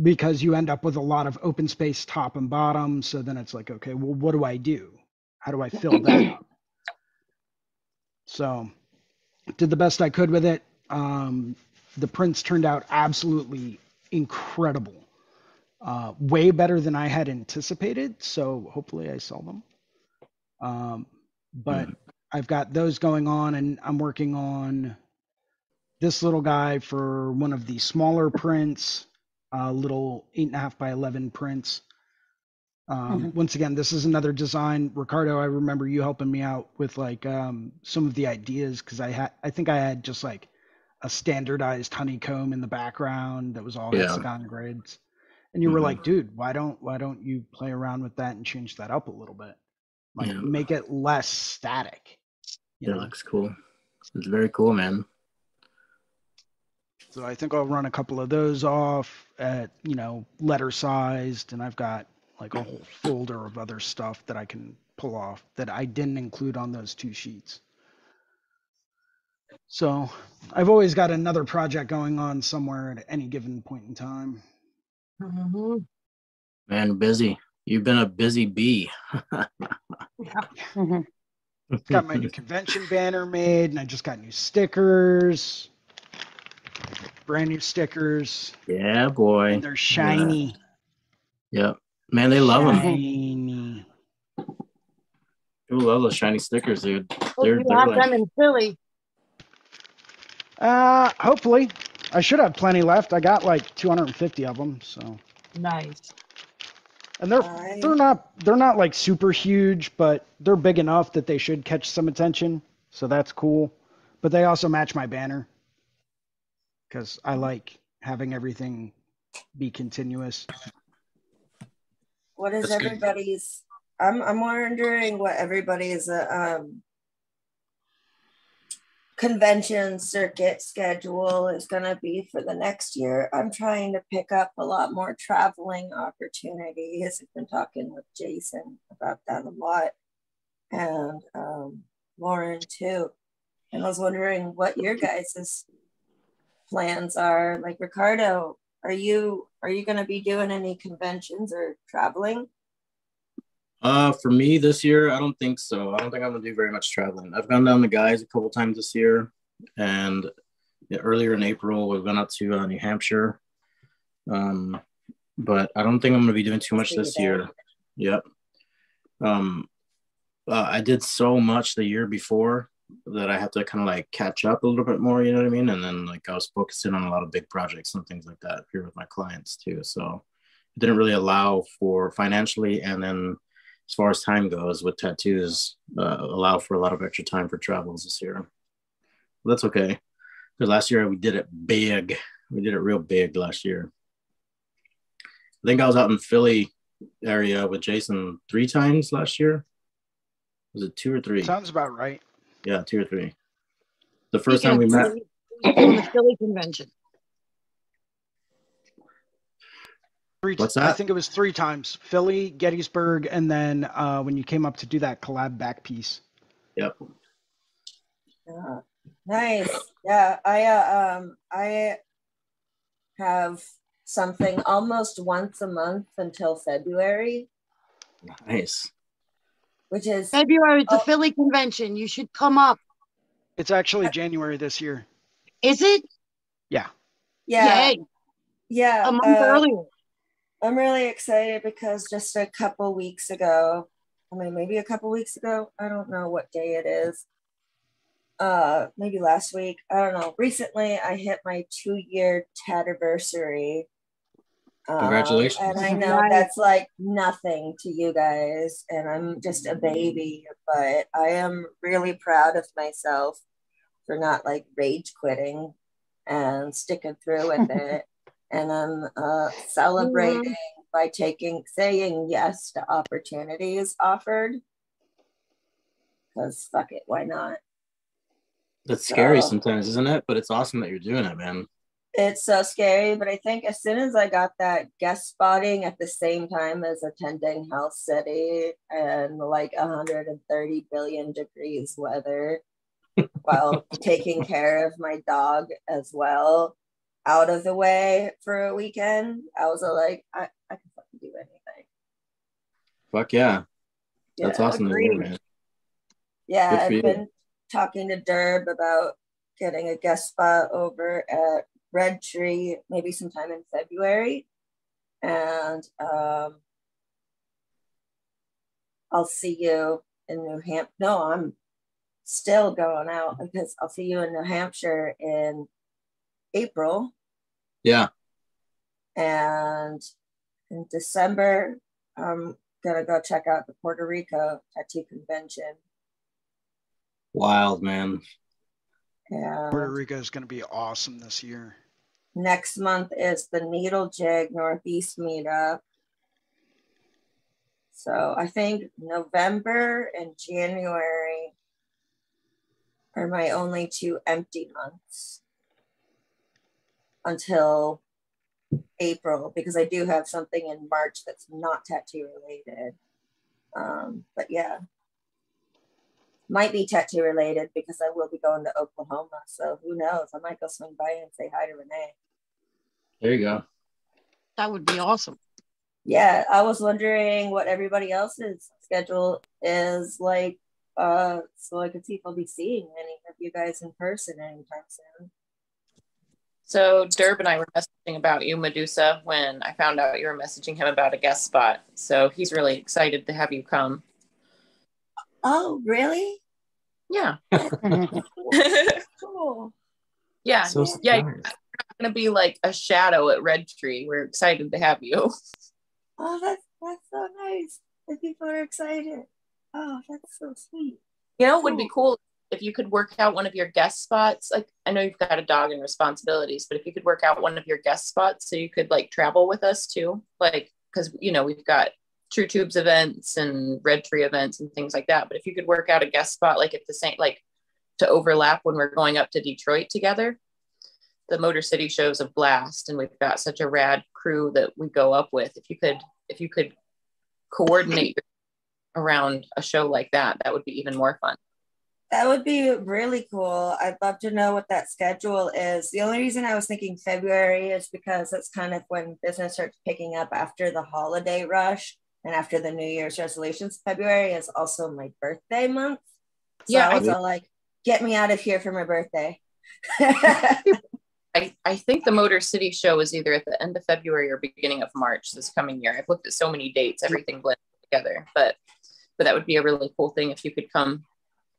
because you end up with a lot of open space top and bottom so then it's like okay well what do i do? How do i fill that up? So did the best i could with it. Um, the prints turned out absolutely incredible uh, way better than I had anticipated. So hopefully I sell them. Um, but mm. I've got those going on, and I'm working on this little guy for one of the smaller prints, uh, little eight and a half by eleven prints. Um, mm-hmm. Once again, this is another design. Ricardo, I remember you helping me out with like um, some of the ideas because I had, I think I had just like a standardized honeycomb in the background that was all yeah. hexagon grids and you were mm-hmm. like dude why don't why don't you play around with that and change that up a little bit like yeah. make it less static you know? looks cool it's very cool man so i think i'll run a couple of those off at you know letter sized and i've got like a whole folder of other stuff that i can pull off that i didn't include on those two sheets so i've always got another project going on somewhere at any given point in time Mm-hmm. Man, busy. You've been a busy bee. yeah. Mm-hmm. got my new convention banner made, and I just got new stickers. Brand new stickers. Yeah, boy. And they're shiny. Yeah. Yep. Man, they love shiny. them. People love those shiny stickers, dude. They're, you they're have like... them in Philly. Uh, hopefully. I should have plenty left. I got like 250 of them, so. Nice. And they're they're not they're not like super huge, but they're big enough that they should catch some attention. So that's cool. But they also match my banner because I like having everything be continuous. What is that's everybody's? Good. I'm I'm wondering what everybody's uh, um convention circuit schedule is going to be for the next year. I'm trying to pick up a lot more traveling opportunities. I've been talking with Jason about that a lot and um, Lauren too. And I was wondering what your guys' plans are. Like Ricardo, are you are you going to be doing any conventions or traveling? Uh, for me this year, I don't think so. I don't think I'm gonna do very much traveling. I've gone down to Guy's a couple times this year, and earlier in April we've gone out to uh, New Hampshire. Um, but I don't think I'm gonna be doing too much this year. Yep. Um, uh, I did so much the year before that I have to kind of like catch up a little bit more, you know what I mean? And then like I was focusing on a lot of big projects and things like that here with my clients too. So it didn't really allow for financially and then as far as time goes with tattoos, uh, allow for a lot of extra time for travels this year. But that's okay. Because last year we did it big. We did it real big last year. I think I was out in Philly area with Jason three times last year. Was it two or three? Sounds about right. Yeah, two or three. The first time we met. the Philly convention. Three, What's that? I think it was three times: Philly, Gettysburg, and then uh, when you came up to do that collab back piece. Yep. Yeah. Nice. Yeah, I uh, um I have something almost once a month until February, Nice. which is February, it's Oh. a Philly convention. You should come up. It's actually January this year. Is it? Yeah. yeah, Yay, yeah. a month uh, earlier. I'm really excited because just a couple weeks ago, I mean, maybe a couple weeks ago, I don't know what day it is. Uh, maybe last week, I don't know. Recently, I hit my two year anniversary. Congratulations. and I know that's like nothing to you guys, and I'm just a baby, but I am really proud of myself for not like rage quitting and sticking through with it. And I'm uh, celebrating by taking, saying yes to opportunities offered. Because fuck it, why not? That's scary sometimes, isn't it? But it's awesome that you're doing it, man. It's so scary, but I think as soon as I got that guest spotting at the same time as attending Hell City and like 130 billion degrees weather while taking care of my dog as well out of the way for a weekend, I was like, I, I can fucking do anything. Fuck yeah. That's Yeah, awesome to hear, man. Yeah, I've you. been talking to Derb about getting a guest spot over at Red Tree, maybe sometime in February. And um, I'll see you in New Hampshire. No, I'm still going out because I'll see you in New Hampshire in April. Yeah. And in December, I'm gonna go check out the Puerto Rico tattoo convention. Wild, man. And Puerto Rico is going to be awesome this year. next month is the Needle Jig Northeast meetup. So I think November and January are my only two empty months until April because I do have something in March that's not tattoo related. Um, but yeah, might be tattoo related because I will be going to Oklahoma. So who knows? I might go swing by and say hi to Renee. There you go. That would be awesome. yeah i was wondering what everybody else's schedule is like uh so i could see if i'll be seeing any of you guys in person anytime soon So Derb and I were messaging about you, Medusa, when I found out you were messaging him about a guest spot. So he's really excited to have you come. oh really Yeah. cool yeah. So yeah. surprised. You're not gonna be like a shadow at Red Tree. We're excited to have you. oh that's that's so nice the people are excited oh that's so sweet You know, it would be cool if you could work out one of your guest spots. Like I know you've got a dog and responsibilities, but if you could work out one of your guest spots so you could like travel with us too, like because you know we've got True Tubes events and Red Tree events and things like that. But if you could work out a guest spot like at the same like to overlap when we're going up to Detroit together, the Motor City show's a blast, and we've got such a rad crew that we go up with. If you could, if you could coordinate around a show like that, that would be even more fun. That would be really cool. I'd love to know what that schedule is. The only reason I was thinking February is because that's kind of when business starts picking up after the holiday rush and after the New Year's resolutions. February is also my birthday month. So Yeah, I I- was all like, get me out of here for my birthday. I, I think the Motor City show is either at the end of February or beginning of March this coming year. I've looked at so many dates, everything blended together. But but that would be a really cool thing if you could come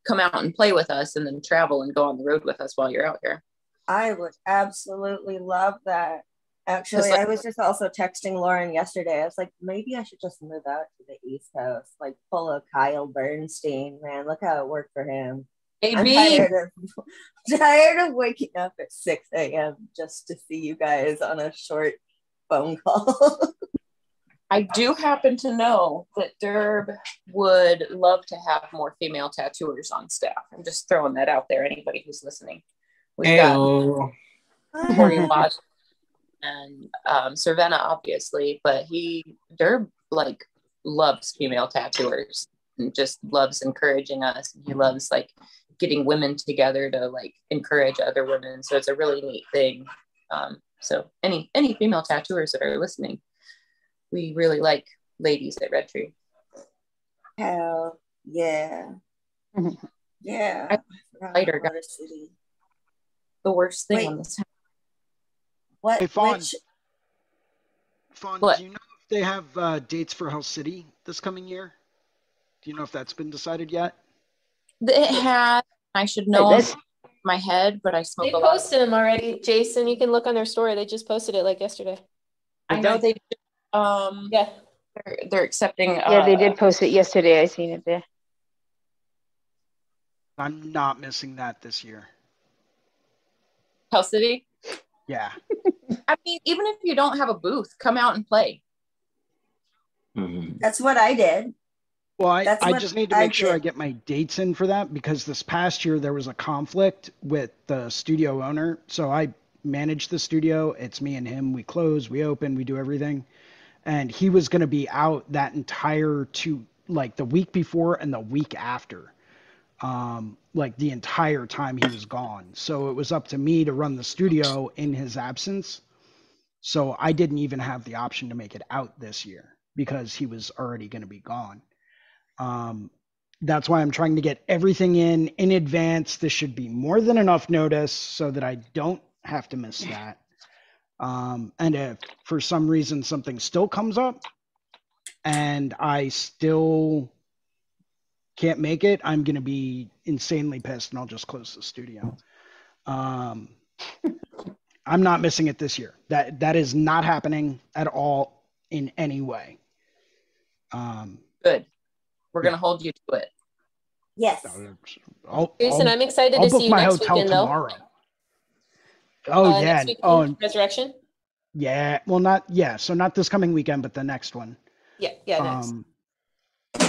come out and play with us and then travel and go on the road with us while you're out here. I would absolutely love that. Actually, like, I was just also texting Lauren yesterday. I was like, maybe I should just move out to the East Coast, like pull a Kyle Bernstein. Man, look how it worked for him. Maybe. I'm tired of, tired of waking up at 6 a.m. just to see you guys on a short phone call. I do happen to know that Derb would love to have more female tattooers on staff. I'm just throwing that out there. Anybody who's listening, we've Ayo. got Corey Lodge and um, Cervena, obviously, but he Derb like loves female tattooers and just loves encouraging us. He loves like getting women together to like encourage other women. So it's a really neat thing. Um, so any any female tattooers that are listening, we really like ladies at Red Tree. Hell yeah. yeah. Lighter city. The worst thing Wait. on this. What? Hey, Fawn. Which... Fawn, what? do you know if they have uh, dates for Hell City this coming year? Do you know if that's been decided yet? It had. I should know my head, but I smoke. They posted them already, Jason. You can look on their story. They just posted it like yesterday. I know they um, yeah, they're, they're accepting. Yeah, uh, they did post it yesterday. I seen it there. I'm not missing that this year. Hell City. Yeah. I mean, even if you don't have a booth, come out and play. Mm-hmm. That's what I did. Well, I, I just need to make I sure did. I get my dates in for that because this past year there was a conflict with the studio owner. So I manage the studio. It's me and him. We close, we open, we do everything and he was going to be out that entire two like the week before and the week after. Um like the entire time he was gone. So it was up to me to run the studio in his absence. So i didn't even have the option to make it out this year because he was already going to be gone. Um that's why i'm trying to get everything in in advance. This should be more than enough notice so that i don't have to miss that um, and if for some reason something still comes up and I still can't make it, I'm going to be insanely pissed and I'll just close the studio. Um, I'm not missing it this year. That that is not happening at all in any way. Um, Good. We're yeah. going to hold you to it. Yes. I'll, Jason, I'll, I'm excited I'll to see you next weekend, tomorrow. Though. Oh uh, yeah. Oh, Resurrection. Yeah. Well, not yeah. So not this coming weekend, but the next one. Yeah. Yeah. Next. Um,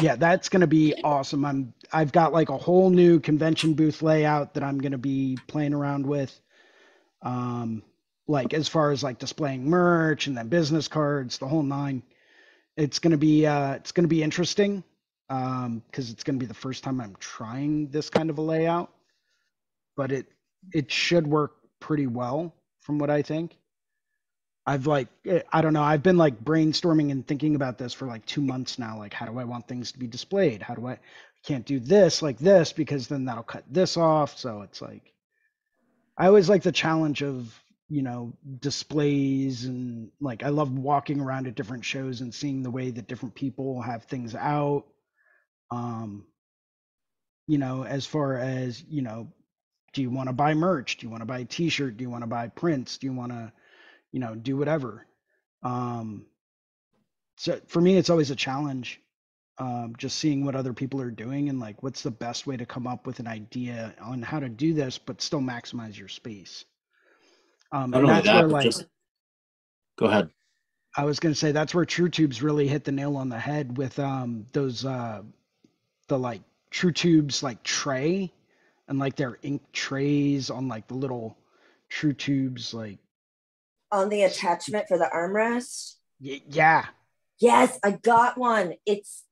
yeah, that's gonna be awesome. I'm I've got like a whole new convention booth layout that I'm gonna be playing around with. Um, like as far as like displaying merch and then business cards, the whole nine. It's gonna be uh, it's gonna be interesting um, because it's gonna be the first time I'm trying this kind of a layout, but it it should work pretty well from what I think. I've like eh, I don't know, I've been like brainstorming and thinking about this for like 2 months now like how do I want things to be displayed? How do I can't do this like this because then that'll cut this off, so it's like I always like the challenge of, you know, displays and like I love walking around at different shows and seeing the way that different people have things out. Um you know, as far as, you know, do you want to buy merch? Do you want to buy a t-shirt? Do you want to buy prints? Do you want to, you know, do whatever? Um, so for me, it's always a challenge. Um, just seeing what other people are doing and like what's the best way to come up with an idea on how to do this, but still maximize your space. Um, and that's that, where like, just... go ahead. I was going to say that's where True Tubes really hit the nail on the head with um, those uh, the like True Tubes like tray and like their ink trays on like the little true tubes like on the attachment for the armrest? Y- yeah. Yes i got one. It's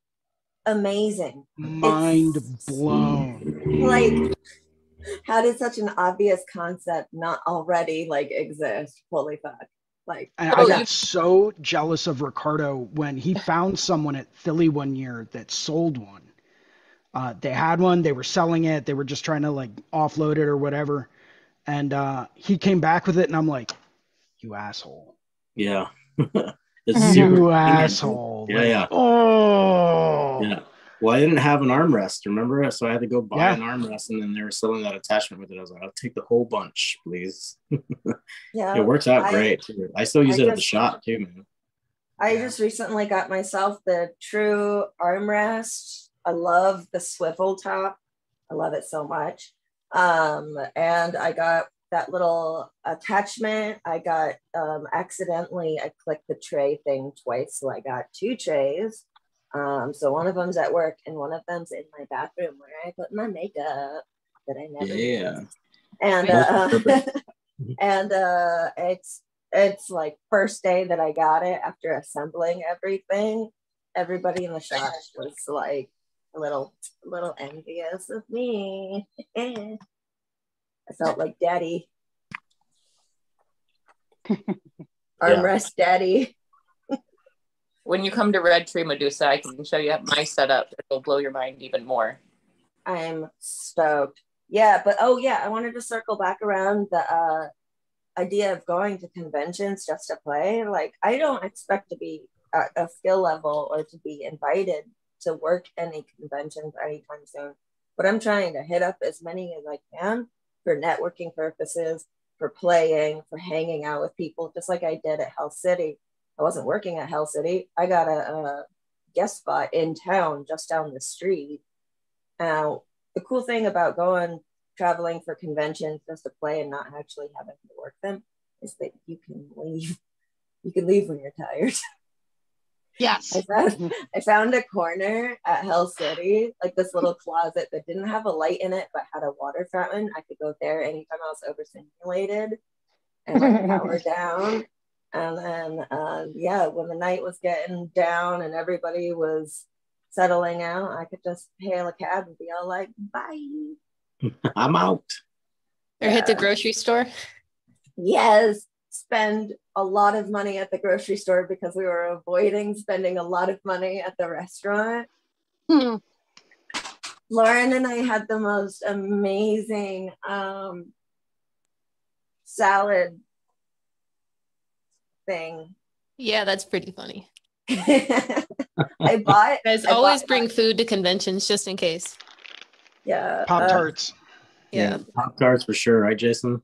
amazing. Mind it's, blown. Like how did such an obvious concept not already like exist? Holy fuck. Like oh, I, I got so jealous of ricardo when he found someone at philly one year that sold one uh, they had one, they were selling it, they were just trying to like offload it or whatever. And uh, he came back with it, and I'm like, you asshole. Yeah. you asshole. Yeah, like, yeah. Oh. Yeah. Well, I didn't have an armrest, remember? So I had to go buy yeah. an armrest, and then they were selling that attachment with it. I was like, I'll take the whole bunch, please. yeah, it works out I, great. Too. I still use I it just, at the shop too, man. I just recently got myself the true armrest. I love the swivel top. I love it so much. Um, and I got that little attachment. I got um, accidentally, I clicked the tray thing twice. So I got two trays um, so one of them's at work and one of them's in my bathroom where I put my makeup that I never yeah. Use. And uh, and uh, it's it's like first day that I got it after assembling everything. Everybody in the shop was like a little a little envious of me. I felt like daddy. Armrest yeah. daddy when you come to Red Tree Medusa, I can show you my setup. It'll blow your mind even more. I'm stoked. Yeah, but oh yeah, I wanted to circle back around the uh, idea of going to conventions just to play. Like, I don't expect to be at a skill level or to be invited to work any conventions anytime soon. But I'm trying to hit up as many as I can for networking purposes, for playing, for hanging out with people, just like I did at Hell City I wasn't working at Hell City. I got a, a guest spot in town just down the street. Now, the cool thing about going traveling for conventions just to play and not actually having to work them is that you can leave. You can leave when you're tired. Yes. I found, I found a corner at Hell City, like this little closet that didn't have a light in it, but had a water fountain. I could go there anytime I was overstimulated and like power down. And then, uh, yeah, when the night was getting down and everybody was settling out, I could just hail a cab and be all like, bye. I'm out. Or yeah. hit the grocery store. Yes, spend a lot of money at the grocery store because we were avoiding spending a lot of money at the restaurant. Hmm. Lauren and I had the most amazing um, salad thing. Yeah, that's pretty funny. I bought. Guys, I always bought bring food to conventions just in case. Yeah. Pop tarts. Uh, yeah. Pop tarts for sure, right, Jason?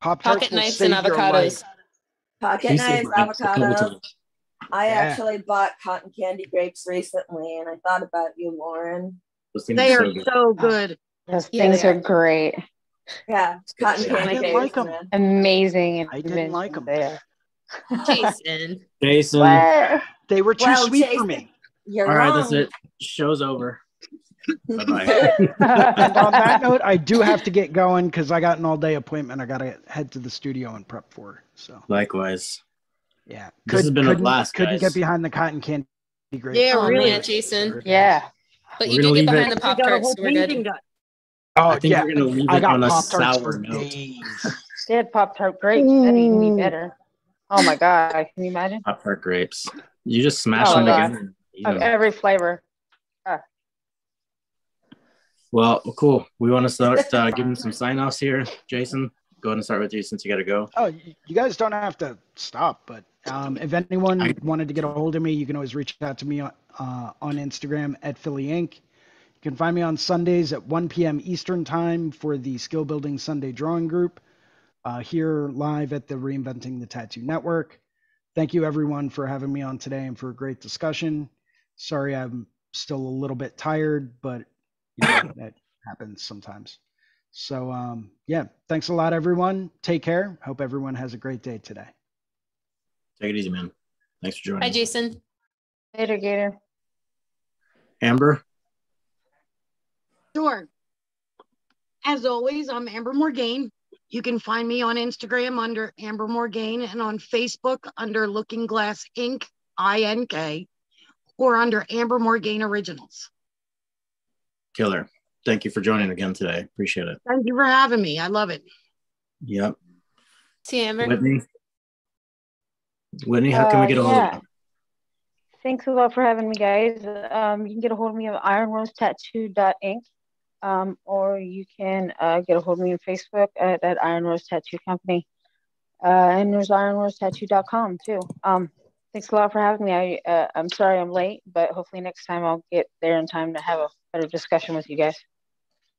Pop pocket knives and avocados. Pocket knives, avocados. I yeah. actually bought cotton candy grapes recently, and I thought about you, Lauren. They are so good. So good. Those yeah, things are great. Yeah, cotton candy grapes. Like them. Amazing. I didn't like them. There. Jason. Jason. What? They were too well, sweet Jason, for me. You're All right, that's it. Show's over. Bye bye. and on that note, I do have to get going because I got an all day appointment. I got to head to the studio and prep for. So likewise. Yeah, Could, this has been a blast. Couldn't guys. get behind the cotton candy. Great. Yeah, oh, really, Jason. Yeah, but you did get behind it. the pop tarts. So we're good. Oh, I think yeah. we're gonna leave I it on a sour note. They had pop tart grapes. That even be better. Oh my god! Can you imagine? Pop tart grapes. You just smash oh them together. Of every flavor. Well, cool. We want to start uh, giving some sign offs here, Jason. Go ahead and start with you since you got to go. Oh, you guys don't have to stop, but um, if anyone I, wanted to get a hold of me, you can always reach out to me on, uh, on Instagram at Philly Inc. You can find me on Sundays at 1 p.m. Eastern Time for the Skill Building Sunday Drawing Group uh, here live at the Reinventing the Tattoo Network. Thank you, everyone, for having me on today and for a great discussion. Sorry, I'm still a little bit tired, but you know, that happens sometimes. So, um, yeah, thanks a lot, everyone. Take care. Hope everyone has a great day today. Take it easy, man. Thanks for joining. Hi, Jason. Later, Gator. Amber. Sure. As always, I'm Amber Morgaine. You can find me on Instagram under Amber Morgaine and on Facebook under Looking Glass Ink. I-N-K or under Amber Morgaine Originals. Killer. Thank you for joining again today. Appreciate it. Thank you for having me. I love it. Yep. See Amber. Whitney. Whitney, how can we get a hold yeah. of you? Thanks a lot for having me, guys. Um, you can get a hold of me at ironrosetattoo.inc um, or you can uh, get a hold of me on Facebook at, at Iron Rose Tattoo Company. Uh, and there's ironrosetattoo.com too. Um, Thanks a lot for having me. I, uh, I'm sorry I'm late, but hopefully next time I'll get there in time to have a better discussion with you guys.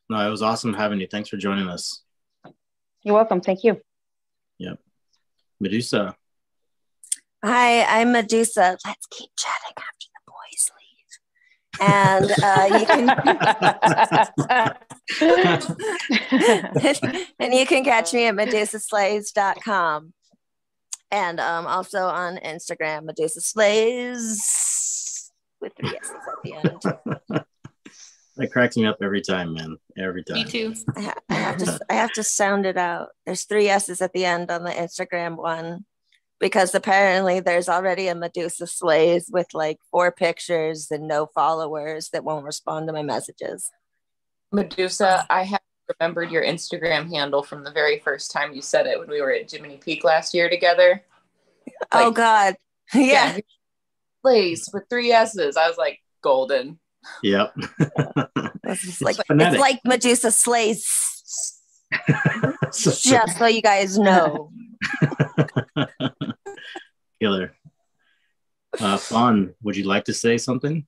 No, it was awesome having you. Thanks for joining us. You're welcome. Thank you. Yep. Medusa. Hi, I'm Medusa. Let's keep chatting after the boys leave. and uh, you can and you can catch me at medusaslays.com and um, also on Instagram, Medusa Slays with three S's at the end. That cracks me up every time, man. Every time. Me too. I, I have to I have to sound it out. There's three S's at the end on the Instagram one because apparently there's already a Medusa Slays with like four pictures and no followers that won't respond to my messages. Medusa, I have remembered your Instagram handle from the very first time you said it when we were at Jiminy Peak last year together. Oh, like, oh God. Yeah. yeah. Slays with three S's. I was like, golden. Yep. it's, like, it's like Medusa Slays. Just so you guys know. Killer. Uh, Fawn, would you like to say something?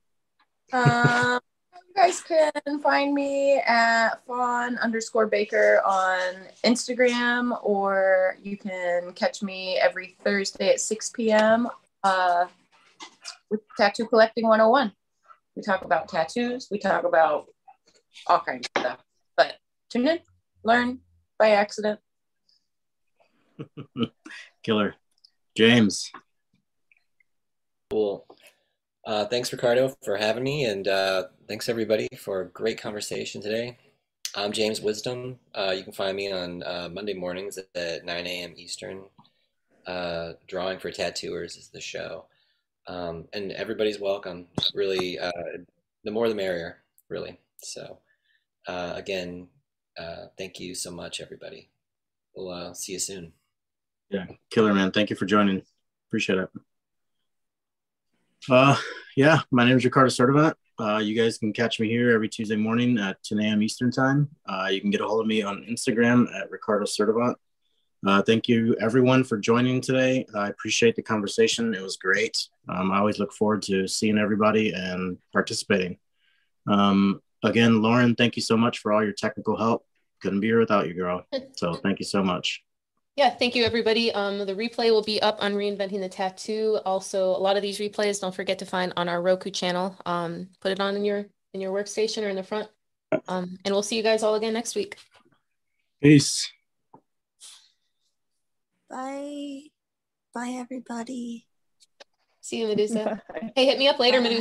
Um, you guys can find me at Fawn underscore Baker on Instagram, or you can catch me every Thursday at 6 p.m. Uh, with Tattoo Collecting 101. We talk about tattoos, we talk about all kinds of stuff. But tune in, learn by accident. Killer. James. Cool. Uh, thanks, Ricardo, for having me, and uh, thanks everybody for a great conversation today. I'm James Wisdom. Uh, you can find me on uh, Monday mornings at 9 a.m. Eastern. Uh, Drawing for Tattooers is the show, um, and everybody's welcome. Really, uh, the more the merrier, really. So, again, thank you so much, everybody. We'll see you soon. Yeah, killer man. Thank you for joining. Appreciate it. Uh, yeah, my name is Ricardo Sertivant. Uh, you guys can catch me here every Tuesday morning at 10 a.m. Eastern time. Uh, you can get a hold of me on Instagram at Ricardo Sertivant. Uh, thank you everyone for joining today. I appreciate the conversation. It was great. Um, I always look forward to seeing everybody and participating. Um, again, Lauren, thank you so much for all your technical help. Couldn't be here without you, girl. So thank you so much. Yeah, thank you everybody. Um, the replay will be up on Reinventing the Tattoo. Also, a lot of these replays, don't forget to find on our Roku channel. Um, put it on in your in your workstation or in the front. Um, and we'll see you guys all again next week. Peace. Bye. Bye, everybody. See you, Medusa. Hey, hit me up later, Medusa.